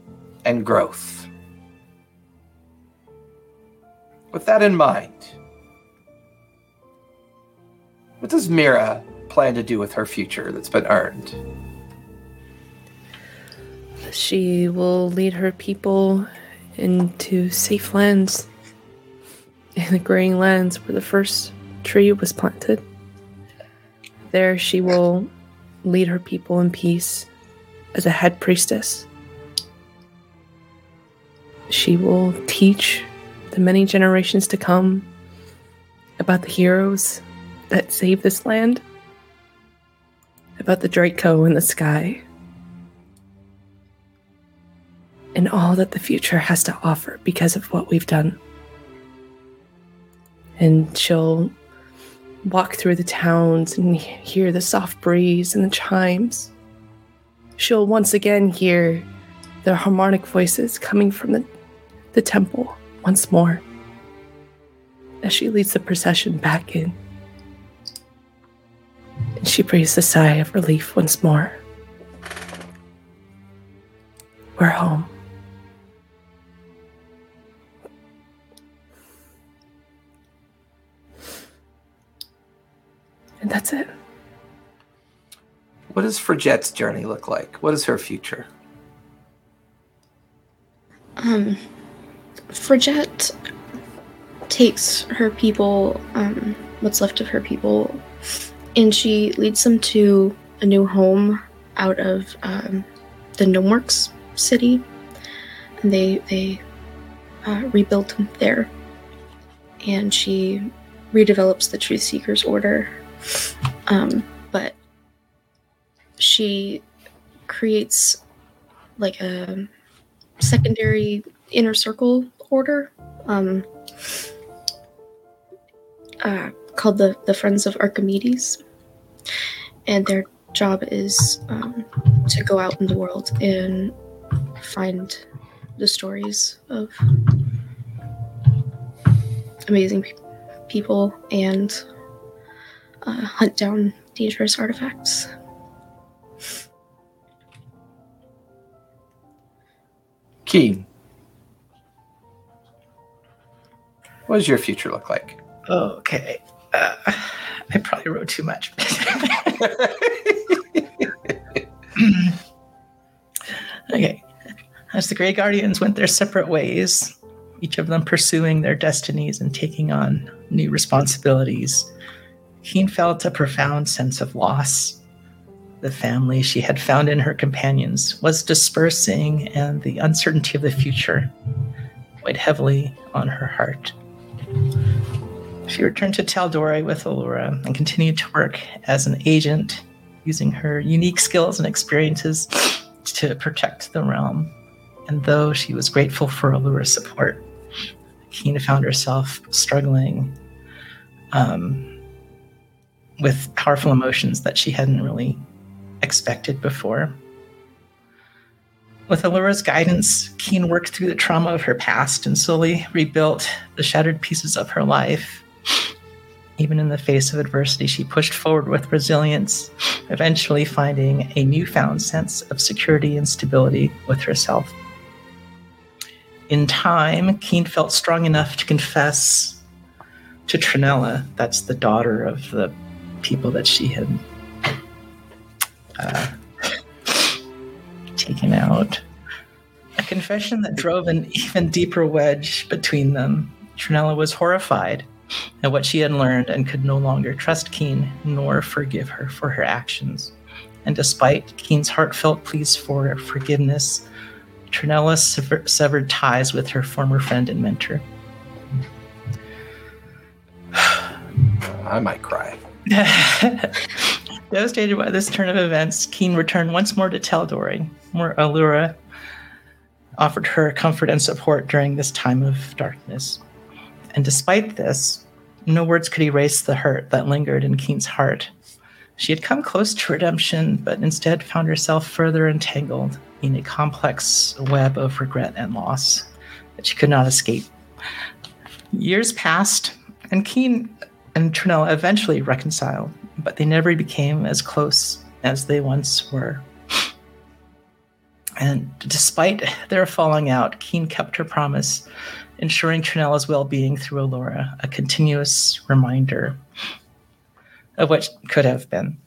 and growth. With that in mind, what does Mira plan to do with her future that's been earned? She will lead her people into safe lands in the graying lands where the first tree was planted. There she will lead her people in peace as a head priestess. She will teach the many generations to come about the heroes that saved this land, about the Draco in the sky, and all that the future has to offer because of what we've done. And she'll walk through the towns and hear the soft breeze and the chimes. She'll once again hear the harmonic voices coming from the, the temple once more as she leads the procession back in. And she breathes a sigh of relief once more. We're home. And that's it. What does Fridget's journey look like? What is her future? Um, Fridget takes her people, um, what's left of her people, and she leads them to a new home out of um, the Gnomeworks city. And they they uh, rebuilt them there, and she redevelops the Truth Seekers Order. Um, but she creates like a secondary inner circle order um, uh, called the, the Friends of Archimedes. And their job is um, to go out in the world and find the stories of amazing pe- people and uh, hunt down dangerous artifacts. Keen. What does your future look like? Okay. Uh, I probably wrote too much. <laughs> okay. As the Grey Guardians went their separate ways, each of them pursuing their destinies and taking on new responsibilities, Keen felt a profound sense of loss. The family she had found in her companions was dispersing, and the uncertainty of the future weighed heavily on her heart. She returned to Tal'Dorei with Allura and continued to work as an agent, using her unique skills and experiences to protect the realm. And though she was grateful for Allura's support, Keen found herself struggling um, with powerful emotions that she hadn't really expected before. With Allura's guidance, Keen worked through the trauma of her past and slowly rebuilt the shattered pieces of her life. Even in the face of adversity, she pushed forward with resilience, eventually finding a newfound sense of security and stability with herself. In time, Keen felt strong enough to confess to Trinella, that's the daughter of the people that she had uh, taken out. A confession that drove an even deeper wedge between them. Trinella was horrified at what she had learned and could no longer trust Keen nor forgive her for her actions. And despite Keen's heartfelt pleas for forgiveness, Trinella sever- severed ties with her former friend and mentor. <sighs> I might cry. <laughs> Devastated by this turn of events, Keen returned once more to Tal'Dorei, where Allura offered her comfort and support during this time of darkness. And despite this, no words could erase the hurt that lingered in Keen's heart. She had come close to redemption, but instead found herself further entangled in a complex web of regret and loss that she could not escape. Years passed, and Keen and Trinella eventually reconciled, but they never became as close as they once were. And despite their falling out, Keen kept her promise, ensuring Trinella's well being through Allura, a continuous reminder of what could have been.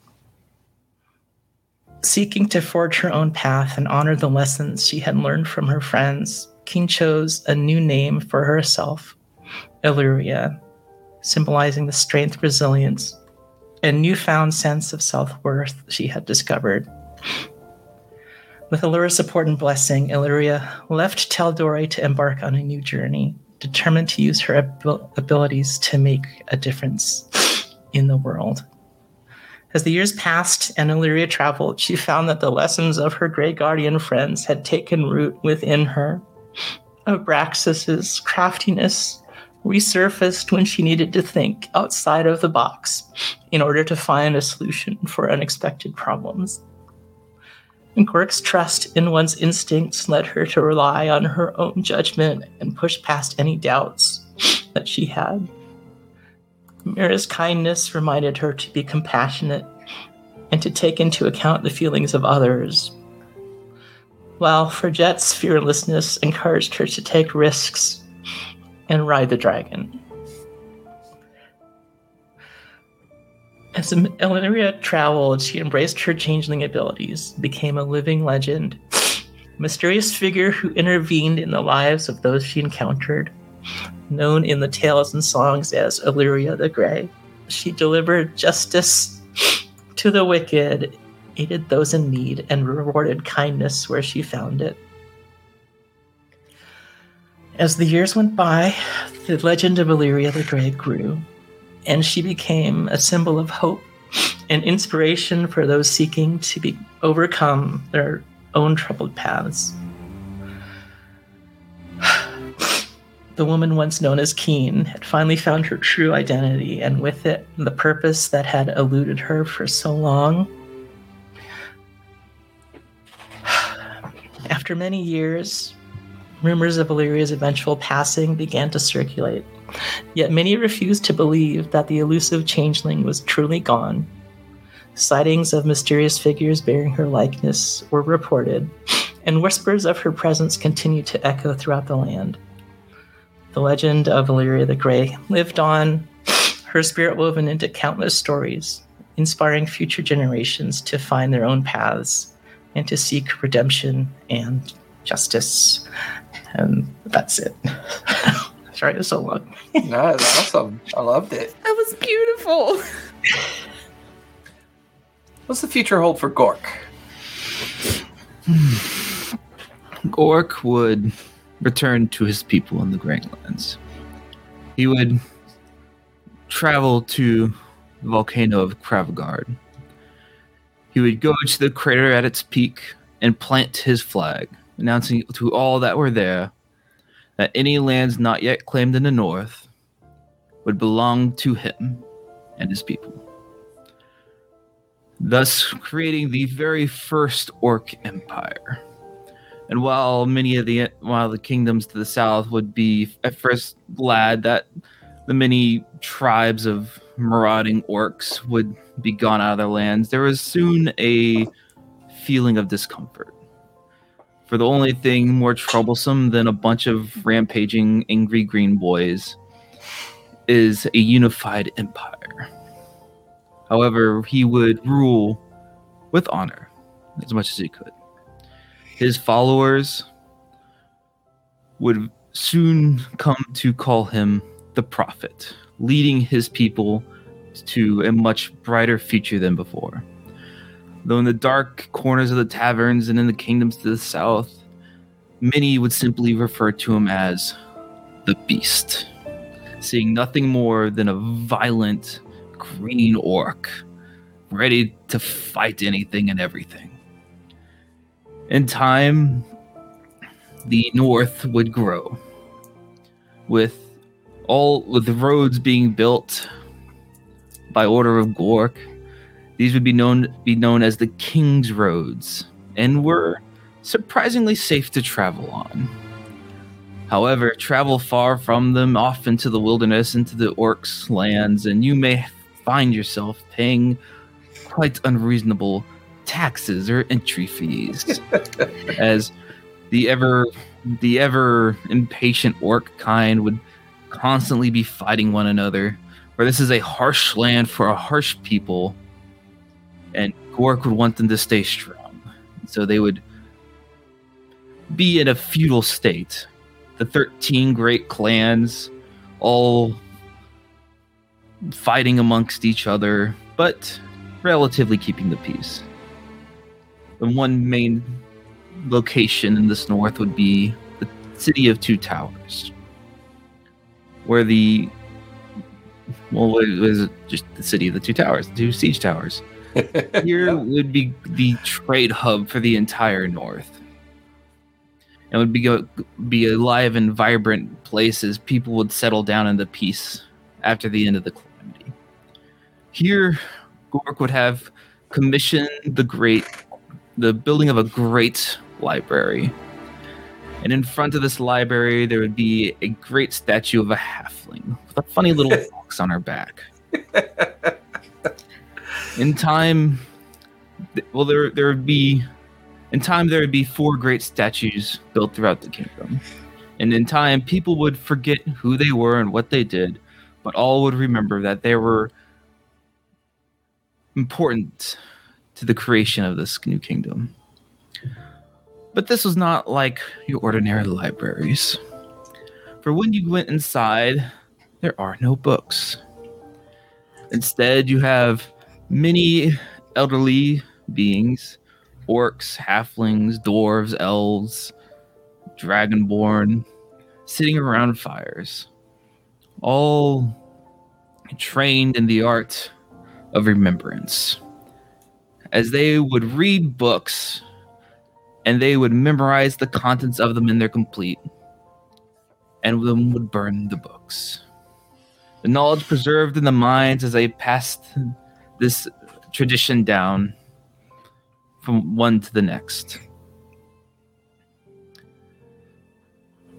Seeking to forge her own path and honor the lessons she had learned from her friends, Keen chose a new name for herself, Illyria, symbolizing the strength, resilience, and newfound sense of self worth she had discovered. With Allura's support and blessing, Illyria left Tal'Dorei to embark on a new journey, determined to use her abil- abilities to make a difference in the world. As the years passed and Illyria traveled, she found that the lessons of her Grey Guardian friends had taken root within her. Abraxas's craftiness resurfaced when she needed to think outside of the box in order to find a solution for unexpected problems. And Quirk's trust in one's instincts led her to rely on her own judgment and push past any doubts that she had. Mira's kindness reminded her to be compassionate and to take into account the feelings of others, while Fridget's fearlessness encouraged her to take risks and ride the dragon. As Illyria traveled, she embraced her changeling abilities, became a living legend, a <sniffs> mysterious figure who intervened in the lives of those she encountered. Known in the tales and songs as Illyria the Grey, she delivered justice <sniffs> to the wicked, aided those in need, and rewarded kindness where she found it. As the years went by, the legend of Illyria the Grey grew, and she became a symbol of hope and inspiration for those seeking to be overcome their own troubled paths. <sighs> The woman once known as Keen had finally found her true identity, and with it, the purpose that had eluded her for so long. <sighs> After many years, rumors of Illyria's eventual passing began to circulate. Yet many refused to believe that the elusive changeling was truly gone. Sightings of mysterious figures bearing her likeness were reported, and whispers of her presence continued to echo throughout the land. The legend of Illyria the Grey lived on, her spirit woven into countless stories, inspiring future generations to find their own paths and to seek redemption and justice. And that's it. <laughs> Sorry, it was so long. No, that's awesome. I loved it. That was beautiful. What's the future hold for Gork? Hmm. Gork would return to his people in the Greylands. He would travel to the volcano of Kravagard. He would go to the crater at its peak and plant his flag, announcing to all that were there that any lands not yet claimed in the north would belong to him and his people. Thus, creating the very first Orc Empire. And while many of the while the kingdoms to the south would be at first glad that the many tribes of marauding orcs would be gone out of their lands, there was soon a feeling of discomfort. For the only thing more troublesome than a bunch of rampaging angry green boys is a unified empire. However, he would rule with honor as much as he could. His followers would soon come to call him the prophet, leading his people to a much brighter future than before. Though in the dark corners of the taverns and in the kingdoms to the south, many would simply refer to him as the beast, seeing nothing more than a violent green orc ready to fight anything and everything. In time, the north would grow with all with roads being built by order of Gork. These would be known be known as the King's Roads and were surprisingly safe to travel on. However, travel far from them, off into the wilderness, into the orcs' lands, and you may find yourself paying quite unreasonable taxes or entry fees. <laughs> As the ever the ever impatient orc kind would constantly be fighting one another. For this is a harsh land for a harsh people and gork would want them to stay strong. So they would be in a feudal state. The 13 great clans all fighting amongst each other but relatively keeping the peace. The one main location in this north would be the city of two towers where the well it? Was just the city of the two towers the two siege towers <laughs> here would be the trade hub for the entire north it would be go, be a live and vibrant place as people would settle down into peace after the end of the calamity here gork would have commissioned the great the building of a great library. And in front of this library, there would be a great statue of a halfling with a funny little <laughs> fox on her back. <laughs> In time, well, there there would be, in time there would be four great statues built throughout the kingdom, and in time people would forget who they were and what they did, but all would remember that they were important to the creation of this new kingdom. But this was not like your ordinary libraries. For when you went inside, there are no books. Instead, you have many elderly beings orcs, halflings, dwarves, elves, dragonborn sitting around fires, all trained in the art of remembrance as they would read books and they would memorize the contents of them in their complete and then would burn the books. The knowledge preserved in the minds as they passed this tradition down from one to the next.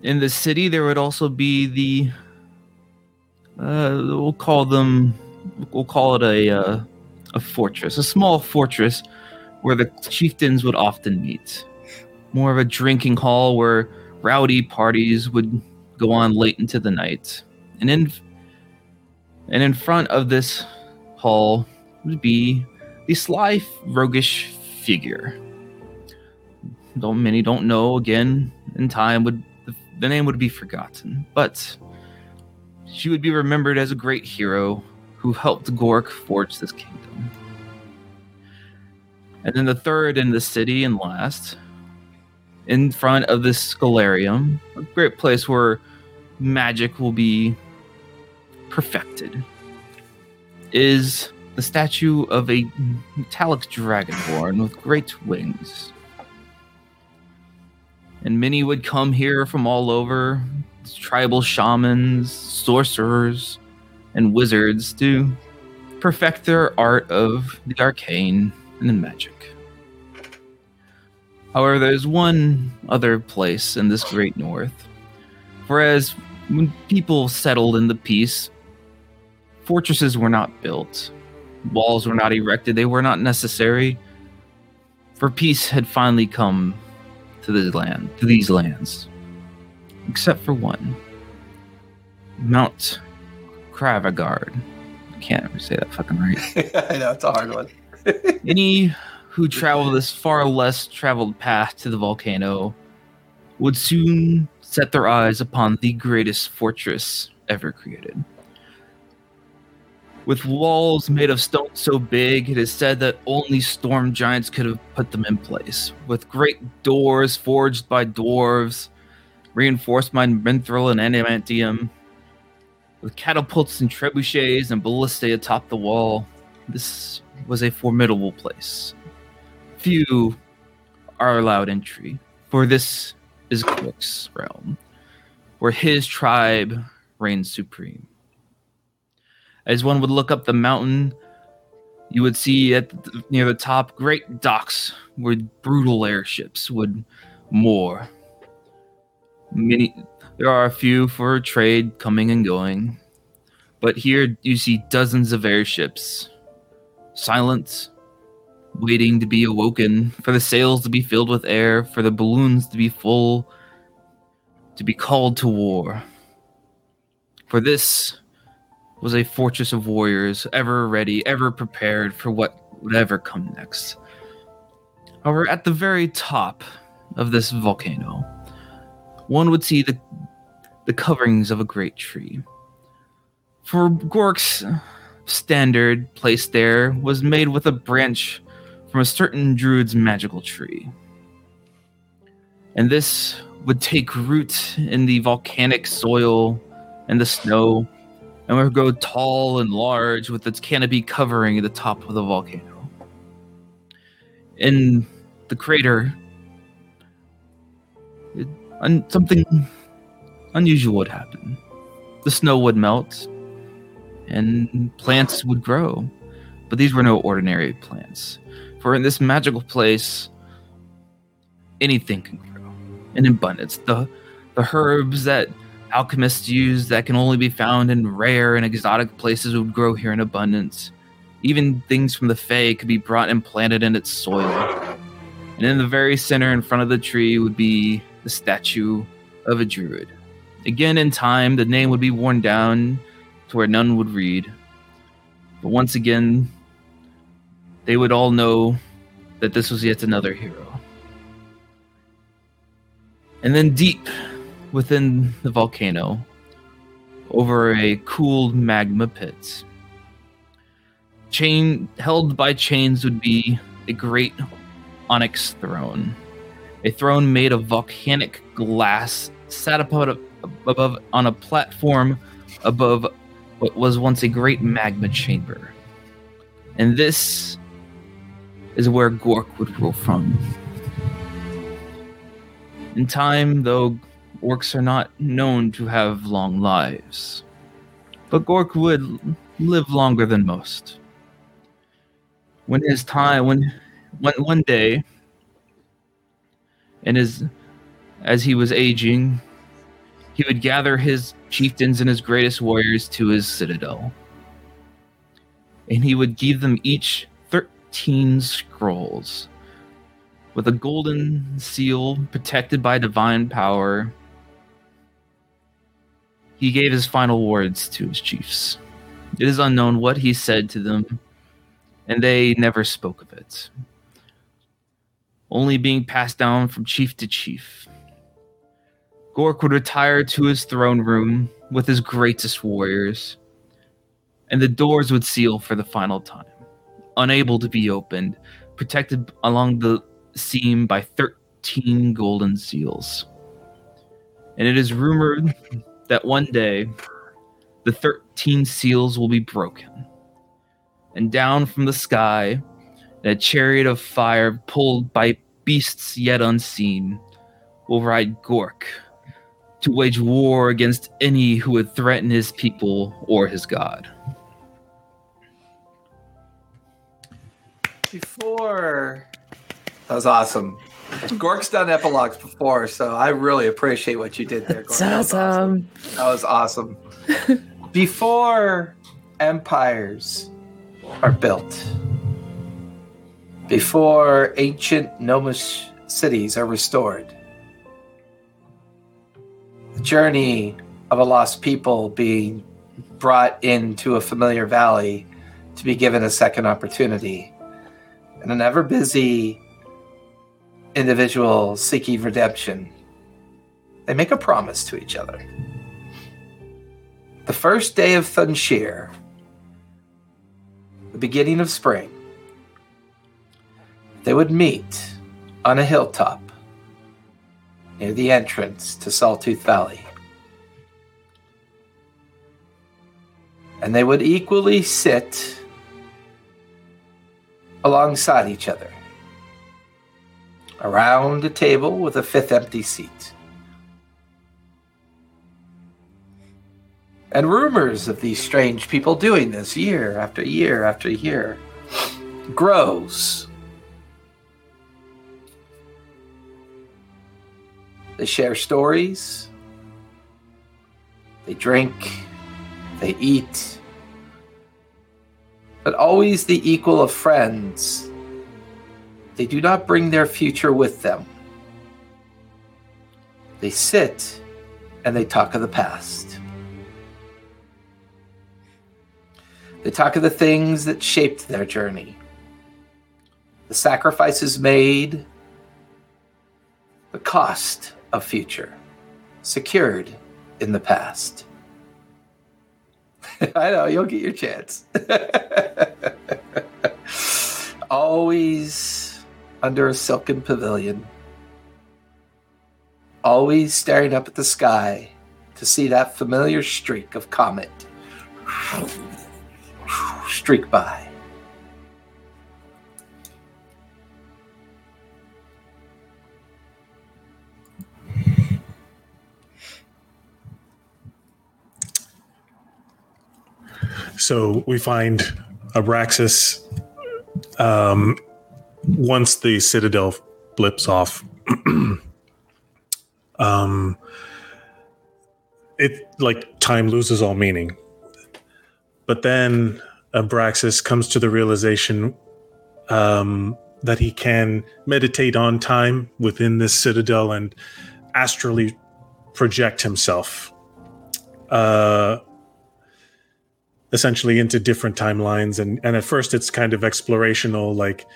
In the city, there would also be the uh, we'll call them we'll call it a uh, a fortress, a small fortress where the chieftains would often meet. More of a drinking hall where rowdy parties would go on late into the night. And in And in front of this hall would be the sly, roguish figure. Though many don't know, again, in time would the, the name would be forgotten, but she would be remembered as a great hero who helped Gork forge this kingdom. And then the third in the city and last, in front of this scholarium, a great place where magic will be perfected, is the statue of a metallic dragonborn with great wings. And many would come here from all over tribal shamans, sorcerers, and wizards to perfect their art of the arcane and the magic. However, there's one other place in this great north. Whereas when people settled in the peace, fortresses were not built, walls were not erected, they were not necessary. For peace had finally come to this land, to these lands. Except for one. Mount Kravagard. I can't ever say that fucking right. <laughs> I know it's a hard one. <laughs> Any who travel this far less traveled path to the volcano would soon set their eyes upon the greatest fortress ever created. With walls made of stone so big, it is said that only storm giants could have put them in place. With great doors forged by dwarves, reinforced by mithril and adamantium, with catapults and trebuchets and ballistae atop the wall, this was a formidable place. Few are allowed entry, for this is Gork's realm, where his tribe reigns supreme. As one would look up the mountain, you would see at the, near the top great docks where brutal airships would moor. Many there are a few for trade coming and going, but here you see dozens of airships, silent, waiting to be awoken, for the sails to be filled with air, for the balloons to be full, to be called to war. For this was a fortress of warriors, ever ready, ever prepared for what would ever come next. However, at the very top of this volcano, one would see the, the coverings of a great tree. For Gork's standard placed there was made with a branch from a certain druid's magical tree. And this would take root in the volcanic soil and the snow and would grow tall and large with its canopy covering the top of the volcano. In the crater, it, un, something unusual would happen. The snow would melt, and plants would grow. But these were no ordinary plants. For in this magical place, anything can grow in abundance. The the herbs that alchemists use that can only be found in rare and exotic places would grow here in abundance. Even things from the Fae could be brought and planted in its soil. And in the very center in front of the tree would be the statue of a druid. Again, in time, the name would be worn down to where none would read. But once again, they would all know that this was yet another hero. And then deep within the volcano, over a cooled magma pit, chain held by chains would be a great onyx throne. A throne made of volcanic glass sat above, above on a platform above what was once a great magma chamber. And this is where Gork would rule from. In time, though, orcs are not known to have long lives. But Gork would live longer than most. When his time, when one, one day, and as, as he was aging, he would gather his chieftains and his greatest warriors to his citadel. And he would give them each 13 scrolls with a golden seal protected by divine power. He gave his final words to his chiefs. It is unknown what he said to them, and they never spoke of it. Only being passed down from chief to chief. Gork would retire to his throne room with his greatest warriors, and the doors would seal for the final time, unable to be opened, protected along the seam by 13 golden seals. And it is rumored that one day the 13 seals will be broken. And down from the sky, in a chariot of fire pulled by beasts yet unseen, will ride Gork to wage war against any who would threaten his people or his god. Before that was awesome. Gork's done epilogues before, so I really appreciate what you did there. Gork. It's That was awesome. That was awesome. <laughs> Before empires are built, before ancient gnomish cities are restored, the journey of a lost people being brought into a familiar valley to be given a second opportunity, and an ever busy individual seeking redemption, they make a promise to each other the first day of Thunsheer, the beginning of spring, they would meet on a hilltop near the entrance to Sawtooth Valley. And they would equally sit alongside each other around a table with a fifth empty seat. and rumors of these strange people doing this year after year after year grows. They share stories, they drink, they eat, but always the equal of friends. They do not bring their future with them. They sit and they talk of the past. They talk of the things that shaped their journey, the sacrifices made, the cost of future, secured in the past. <laughs> I know, you'll get your chance. <laughs> Always under a silken pavilion, always staring up at the sky to see that familiar streak of comet streak by. So we find Abraxas um, once the Citadel blips off. <clears throat> um, it like time loses all meaning. But then Abraxas comes to the realization um, that he can meditate on time within this citadel and astrally project himself. Uh, essentially into different timelines and and at first it's kind of explorational like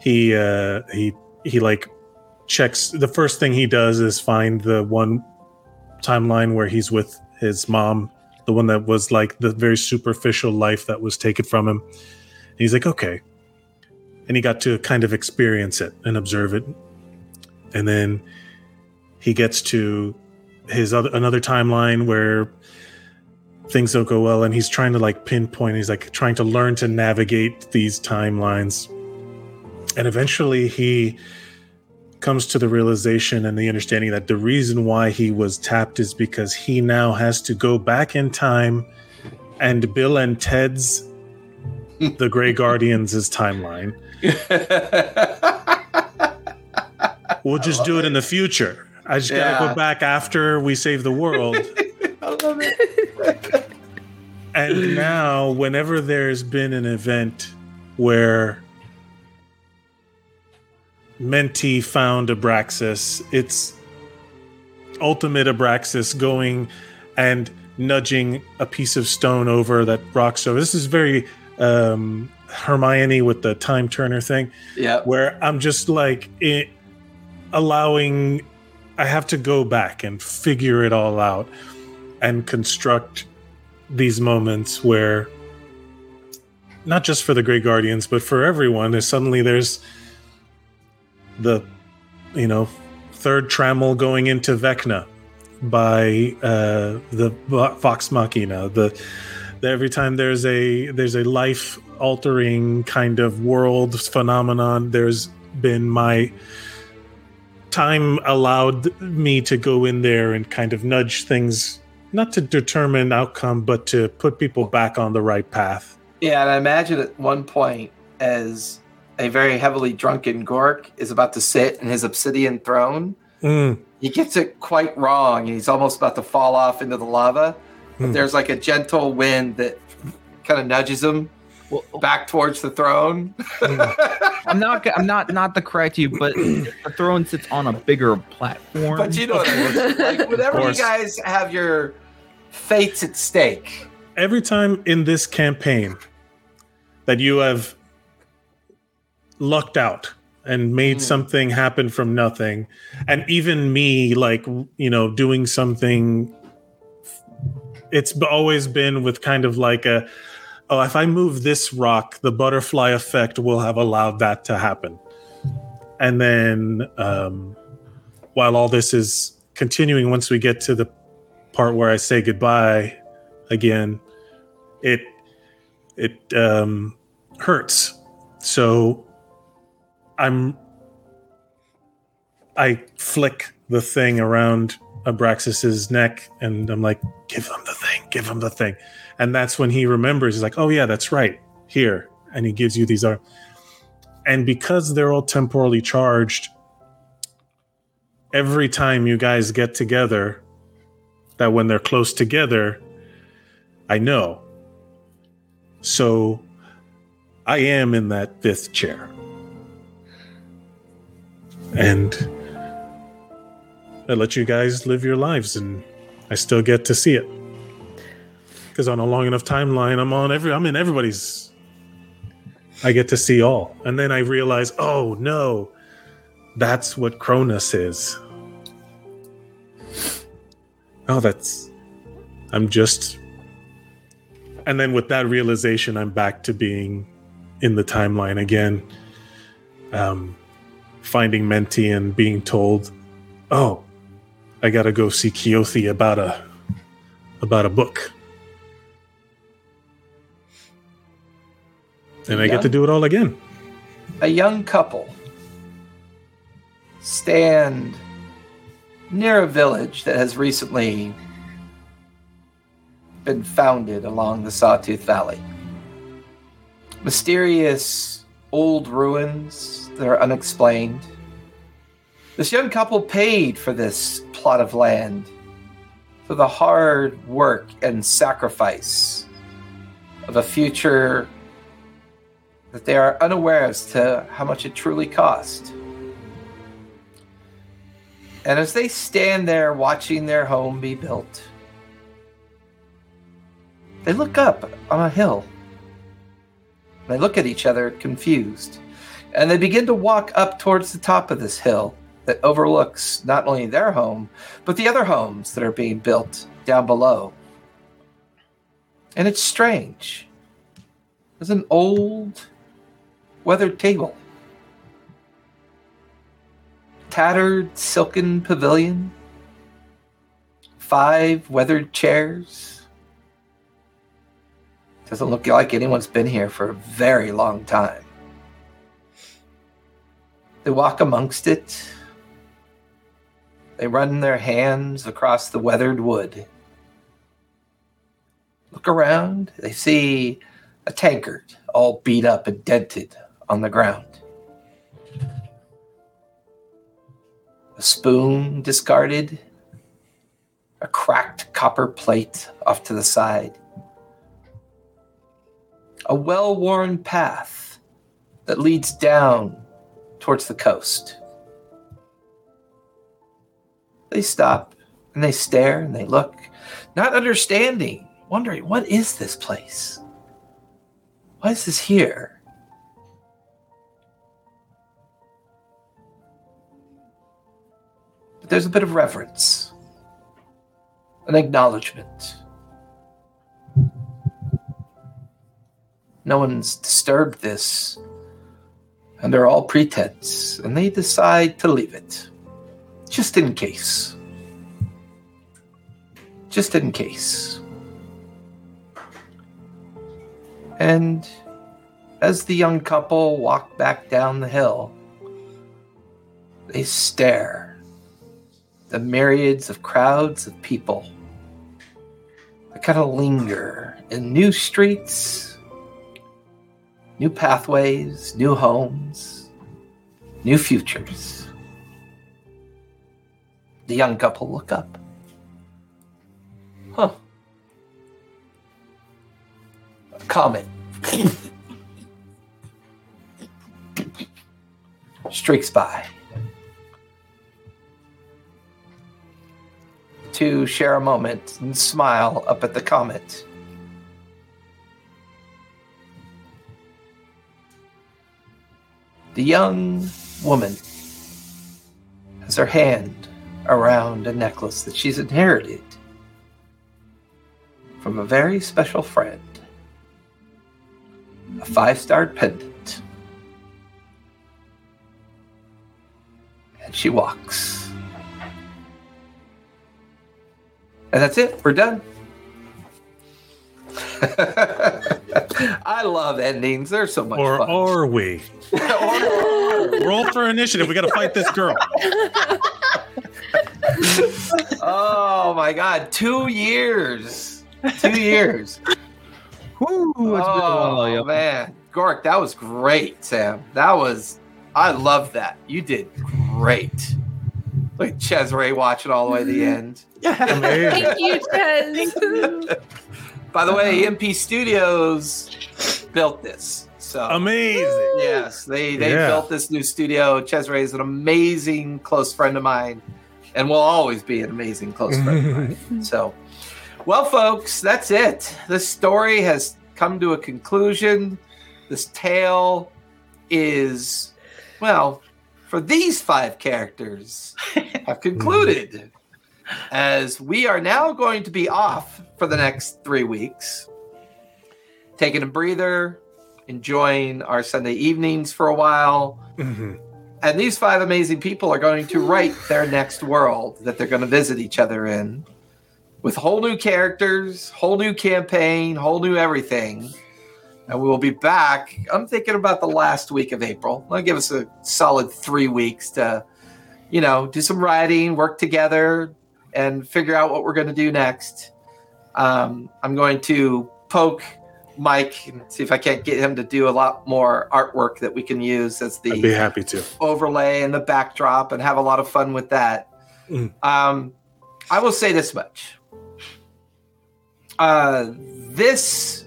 he uh he he like checks the first thing he does is find the one timeline where he's with his mom the one that was like the very superficial life that was taken from him. And he's like okay. And he got to kind of experience it and observe it. And then he gets to his other another timeline where things don't go well and he's trying to like pinpoint he's like trying to learn to navigate these timelines and eventually he comes to the realization and the understanding that the reason why he was tapped is because he now has to go back in time and bill and ted's the gray guardians' timeline. We'll just do it in the future. I just gotta go back after we save the world. <laughs> I love it. and now whenever there's been an event where Menti found Abraxas, it's ultimate Abraxas going and nudging a piece of stone over that rocks over. This is very um, Hermione with the time turner thing, Yeah. where I'm just like it, allowing. I have to go back and figure it all out and construct these moments where not just for the Grey Guardians, but for everyone, is suddenly there's the you know third trammel going into Vecna by uh, the Vo- Vox Machina. The, the every time there's a there's a life altering kind of world phenomenon, there's been my time allowed me to go in there and kind of nudge things not to determine outcome but to put people back on the right path Yeah, and I imagine at one point as a very heavily drunken Gork is about to sit in his obsidian throne, Mm, he gets it quite wrong and he's almost about to fall off into the lava. But Hmm. there's like a gentle wind that kind of nudges him Well, back towards the throne. I'm not. I'm not. Not to correct you, but the throne sits on a bigger platform. but you know what I mean. Like whenever you guys have your fates at stake. every time in this campaign that you have lucked out and made Mm. something happen from nothing. And even me like you know doing something it's always been with kind of like a oh if i move this rock the butterfly effect will have allowed that to happen. And then um, while all this is continuing once we get to the part where i say goodbye again it it um hurts. So i'm i flick the thing around abraxas's neck and i'm like give him the thing give him the thing and that's when he remembers he's like oh yeah that's right here and he gives you these are and because they're all temporally charged every time you guys get together that when they're close together I know. So I am in that fifth chair. And I let you guys live your lives and I still get to see it. Because on a long enough timeline, I'm on every I'm in everybody's I get to see all. And then I realize, oh no, that's what Cronus is. Oh, that's I'm just and then with that realization i'm back to being in the timeline again um, finding menti and being told oh i gotta go see Keothi about a about a book and i get to do it all again a young couple stand near a village that has recently been founded along the Sawtooth Valley. Mysterious old ruins that are unexplained. This young couple paid for this plot of land for the hard work and sacrifice of a future that they are unaware as to how much it truly cost. And as they stand there watching their home be built, they look up on a hill. They look at each other confused. And they begin to walk up towards the top of this hill that overlooks not only their home, but the other homes that are being built down below. And it's strange. There's an old weathered table, tattered silken pavilion, five weathered chairs. Doesn't look like anyone's been here for a very long time. They walk amongst it. They run their hands across the weathered wood. Look around. They see a tankard all beat up and dented on the ground. A spoon discarded. A cracked copper plate off to the side a well worn path that leads down towards the coast. They stop And they stare and they look, not understanding, wondering, what is this place? Why is this here? But there's a bit of reverence, an acknowledgement. No one's disturbed this under all pretense, and they decide to leave it. Just in case. Just in case. And as the young couple walk back down the hill, they stare. The myriads of crowds of people that kind of linger in new streets, new pathways, new homes, new futures. The young couple look up. Huh. A comet. <laughs> Streaks by. To share a moment and smile up at the comet. The young woman has her hand around a necklace that she's inherited from a very special friend. A five star pendant. And she walks. And that's it. We're done. <laughs> I love endings. They're so much Or fun. are we? <laughs> Or- Roll for initiative. We got to fight this girl. oh my god, two years. Two years. Woo, it's been a while, oh yo. man. Gork, that was great, Sam. That was I love that. You did great. Look at Cesare watching all the way to the end. Amazing. Thank you, Ches. <laughs> By the way, uh-huh. MP Studios built this. So Amazing. Yes, they they Yeah. built this new studio. Cesare is an amazing close friend of mine, and will always be an amazing close friend of mine. <laughs> So, well, folks, that's it. This story has come to a conclusion. This tale is, well, for these five characters, <laughs> have concluded. As we are now going to be off for the next three weeks, taking a breather, enjoying our Sunday evenings for a while. Mhm. And these five amazing people are going to write their next world that they're going to visit each other in with whole new characters, whole new campaign, whole new everything. And we will be back. I'm thinking about the last week of April. That'll give us a solid three weeks to, you know, do some writing, work together, and figure out what we're going to do next. Um, I'm going to poke Mike and see if I can't get him to do a lot more artwork that we can use as the I'd be happy to. overlay and the backdrop and have a lot of fun with that. Mm. Um, I will say this much. Uh, this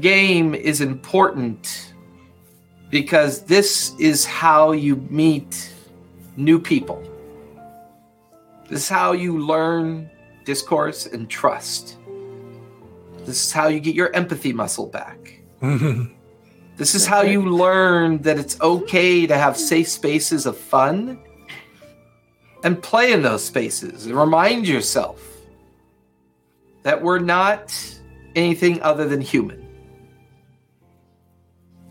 game is important because this is how you meet new people. This is how you learn discourse and trust. This is how you get your empathy muscle back. <laughs> This is how you learn that it's okay to have safe spaces of fun and play in those spaces and remind yourself that we're not anything other than human.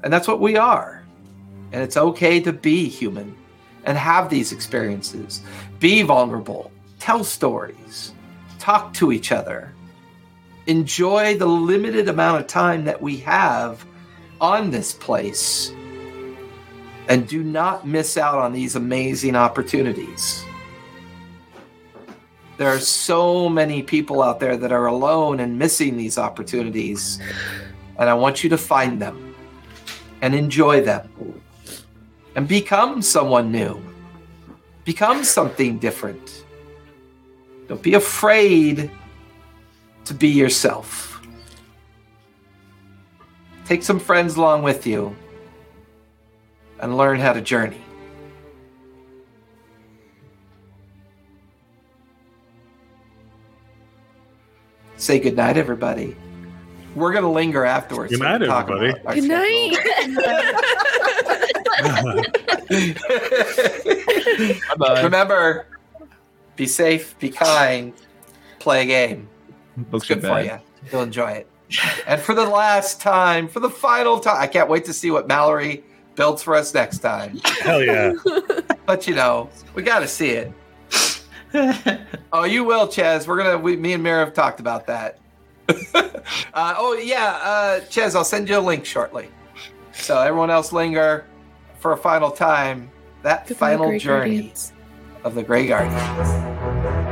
And that's what we are. And it's okay to be human and have these experiences. Be vulnerable, tell stories, talk to each other, enjoy the limited amount of time that we have on this place and do not miss out on these amazing opportunities. There are so many people out there that are alone and missing these opportunities, and I want you to find them and enjoy them and become someone new, become something different. Don't be afraid to be yourself. Take some friends along with you and learn how to journey. Say goodnight, everybody. We're going to linger afterwards. Good night, so everybody. Good night. <laughs> <laughs> <laughs> Remember, be safe, be kind, play a game. Books It's are good for bad. you. You'll enjoy it. And for the last time, for the final time, I can't wait to see what Mallory builds for us next time. Hell yeah. <laughs> But you know, we got to see it. <laughs> Oh, you will, Chaz. We're gonna. We, me and Mira have talked about that. <laughs> uh, oh yeah, uh, Chaz. I'll send you a link shortly. So everyone else linger for a final time. That Goodbye, final journey Guardians of the Grey Guardians.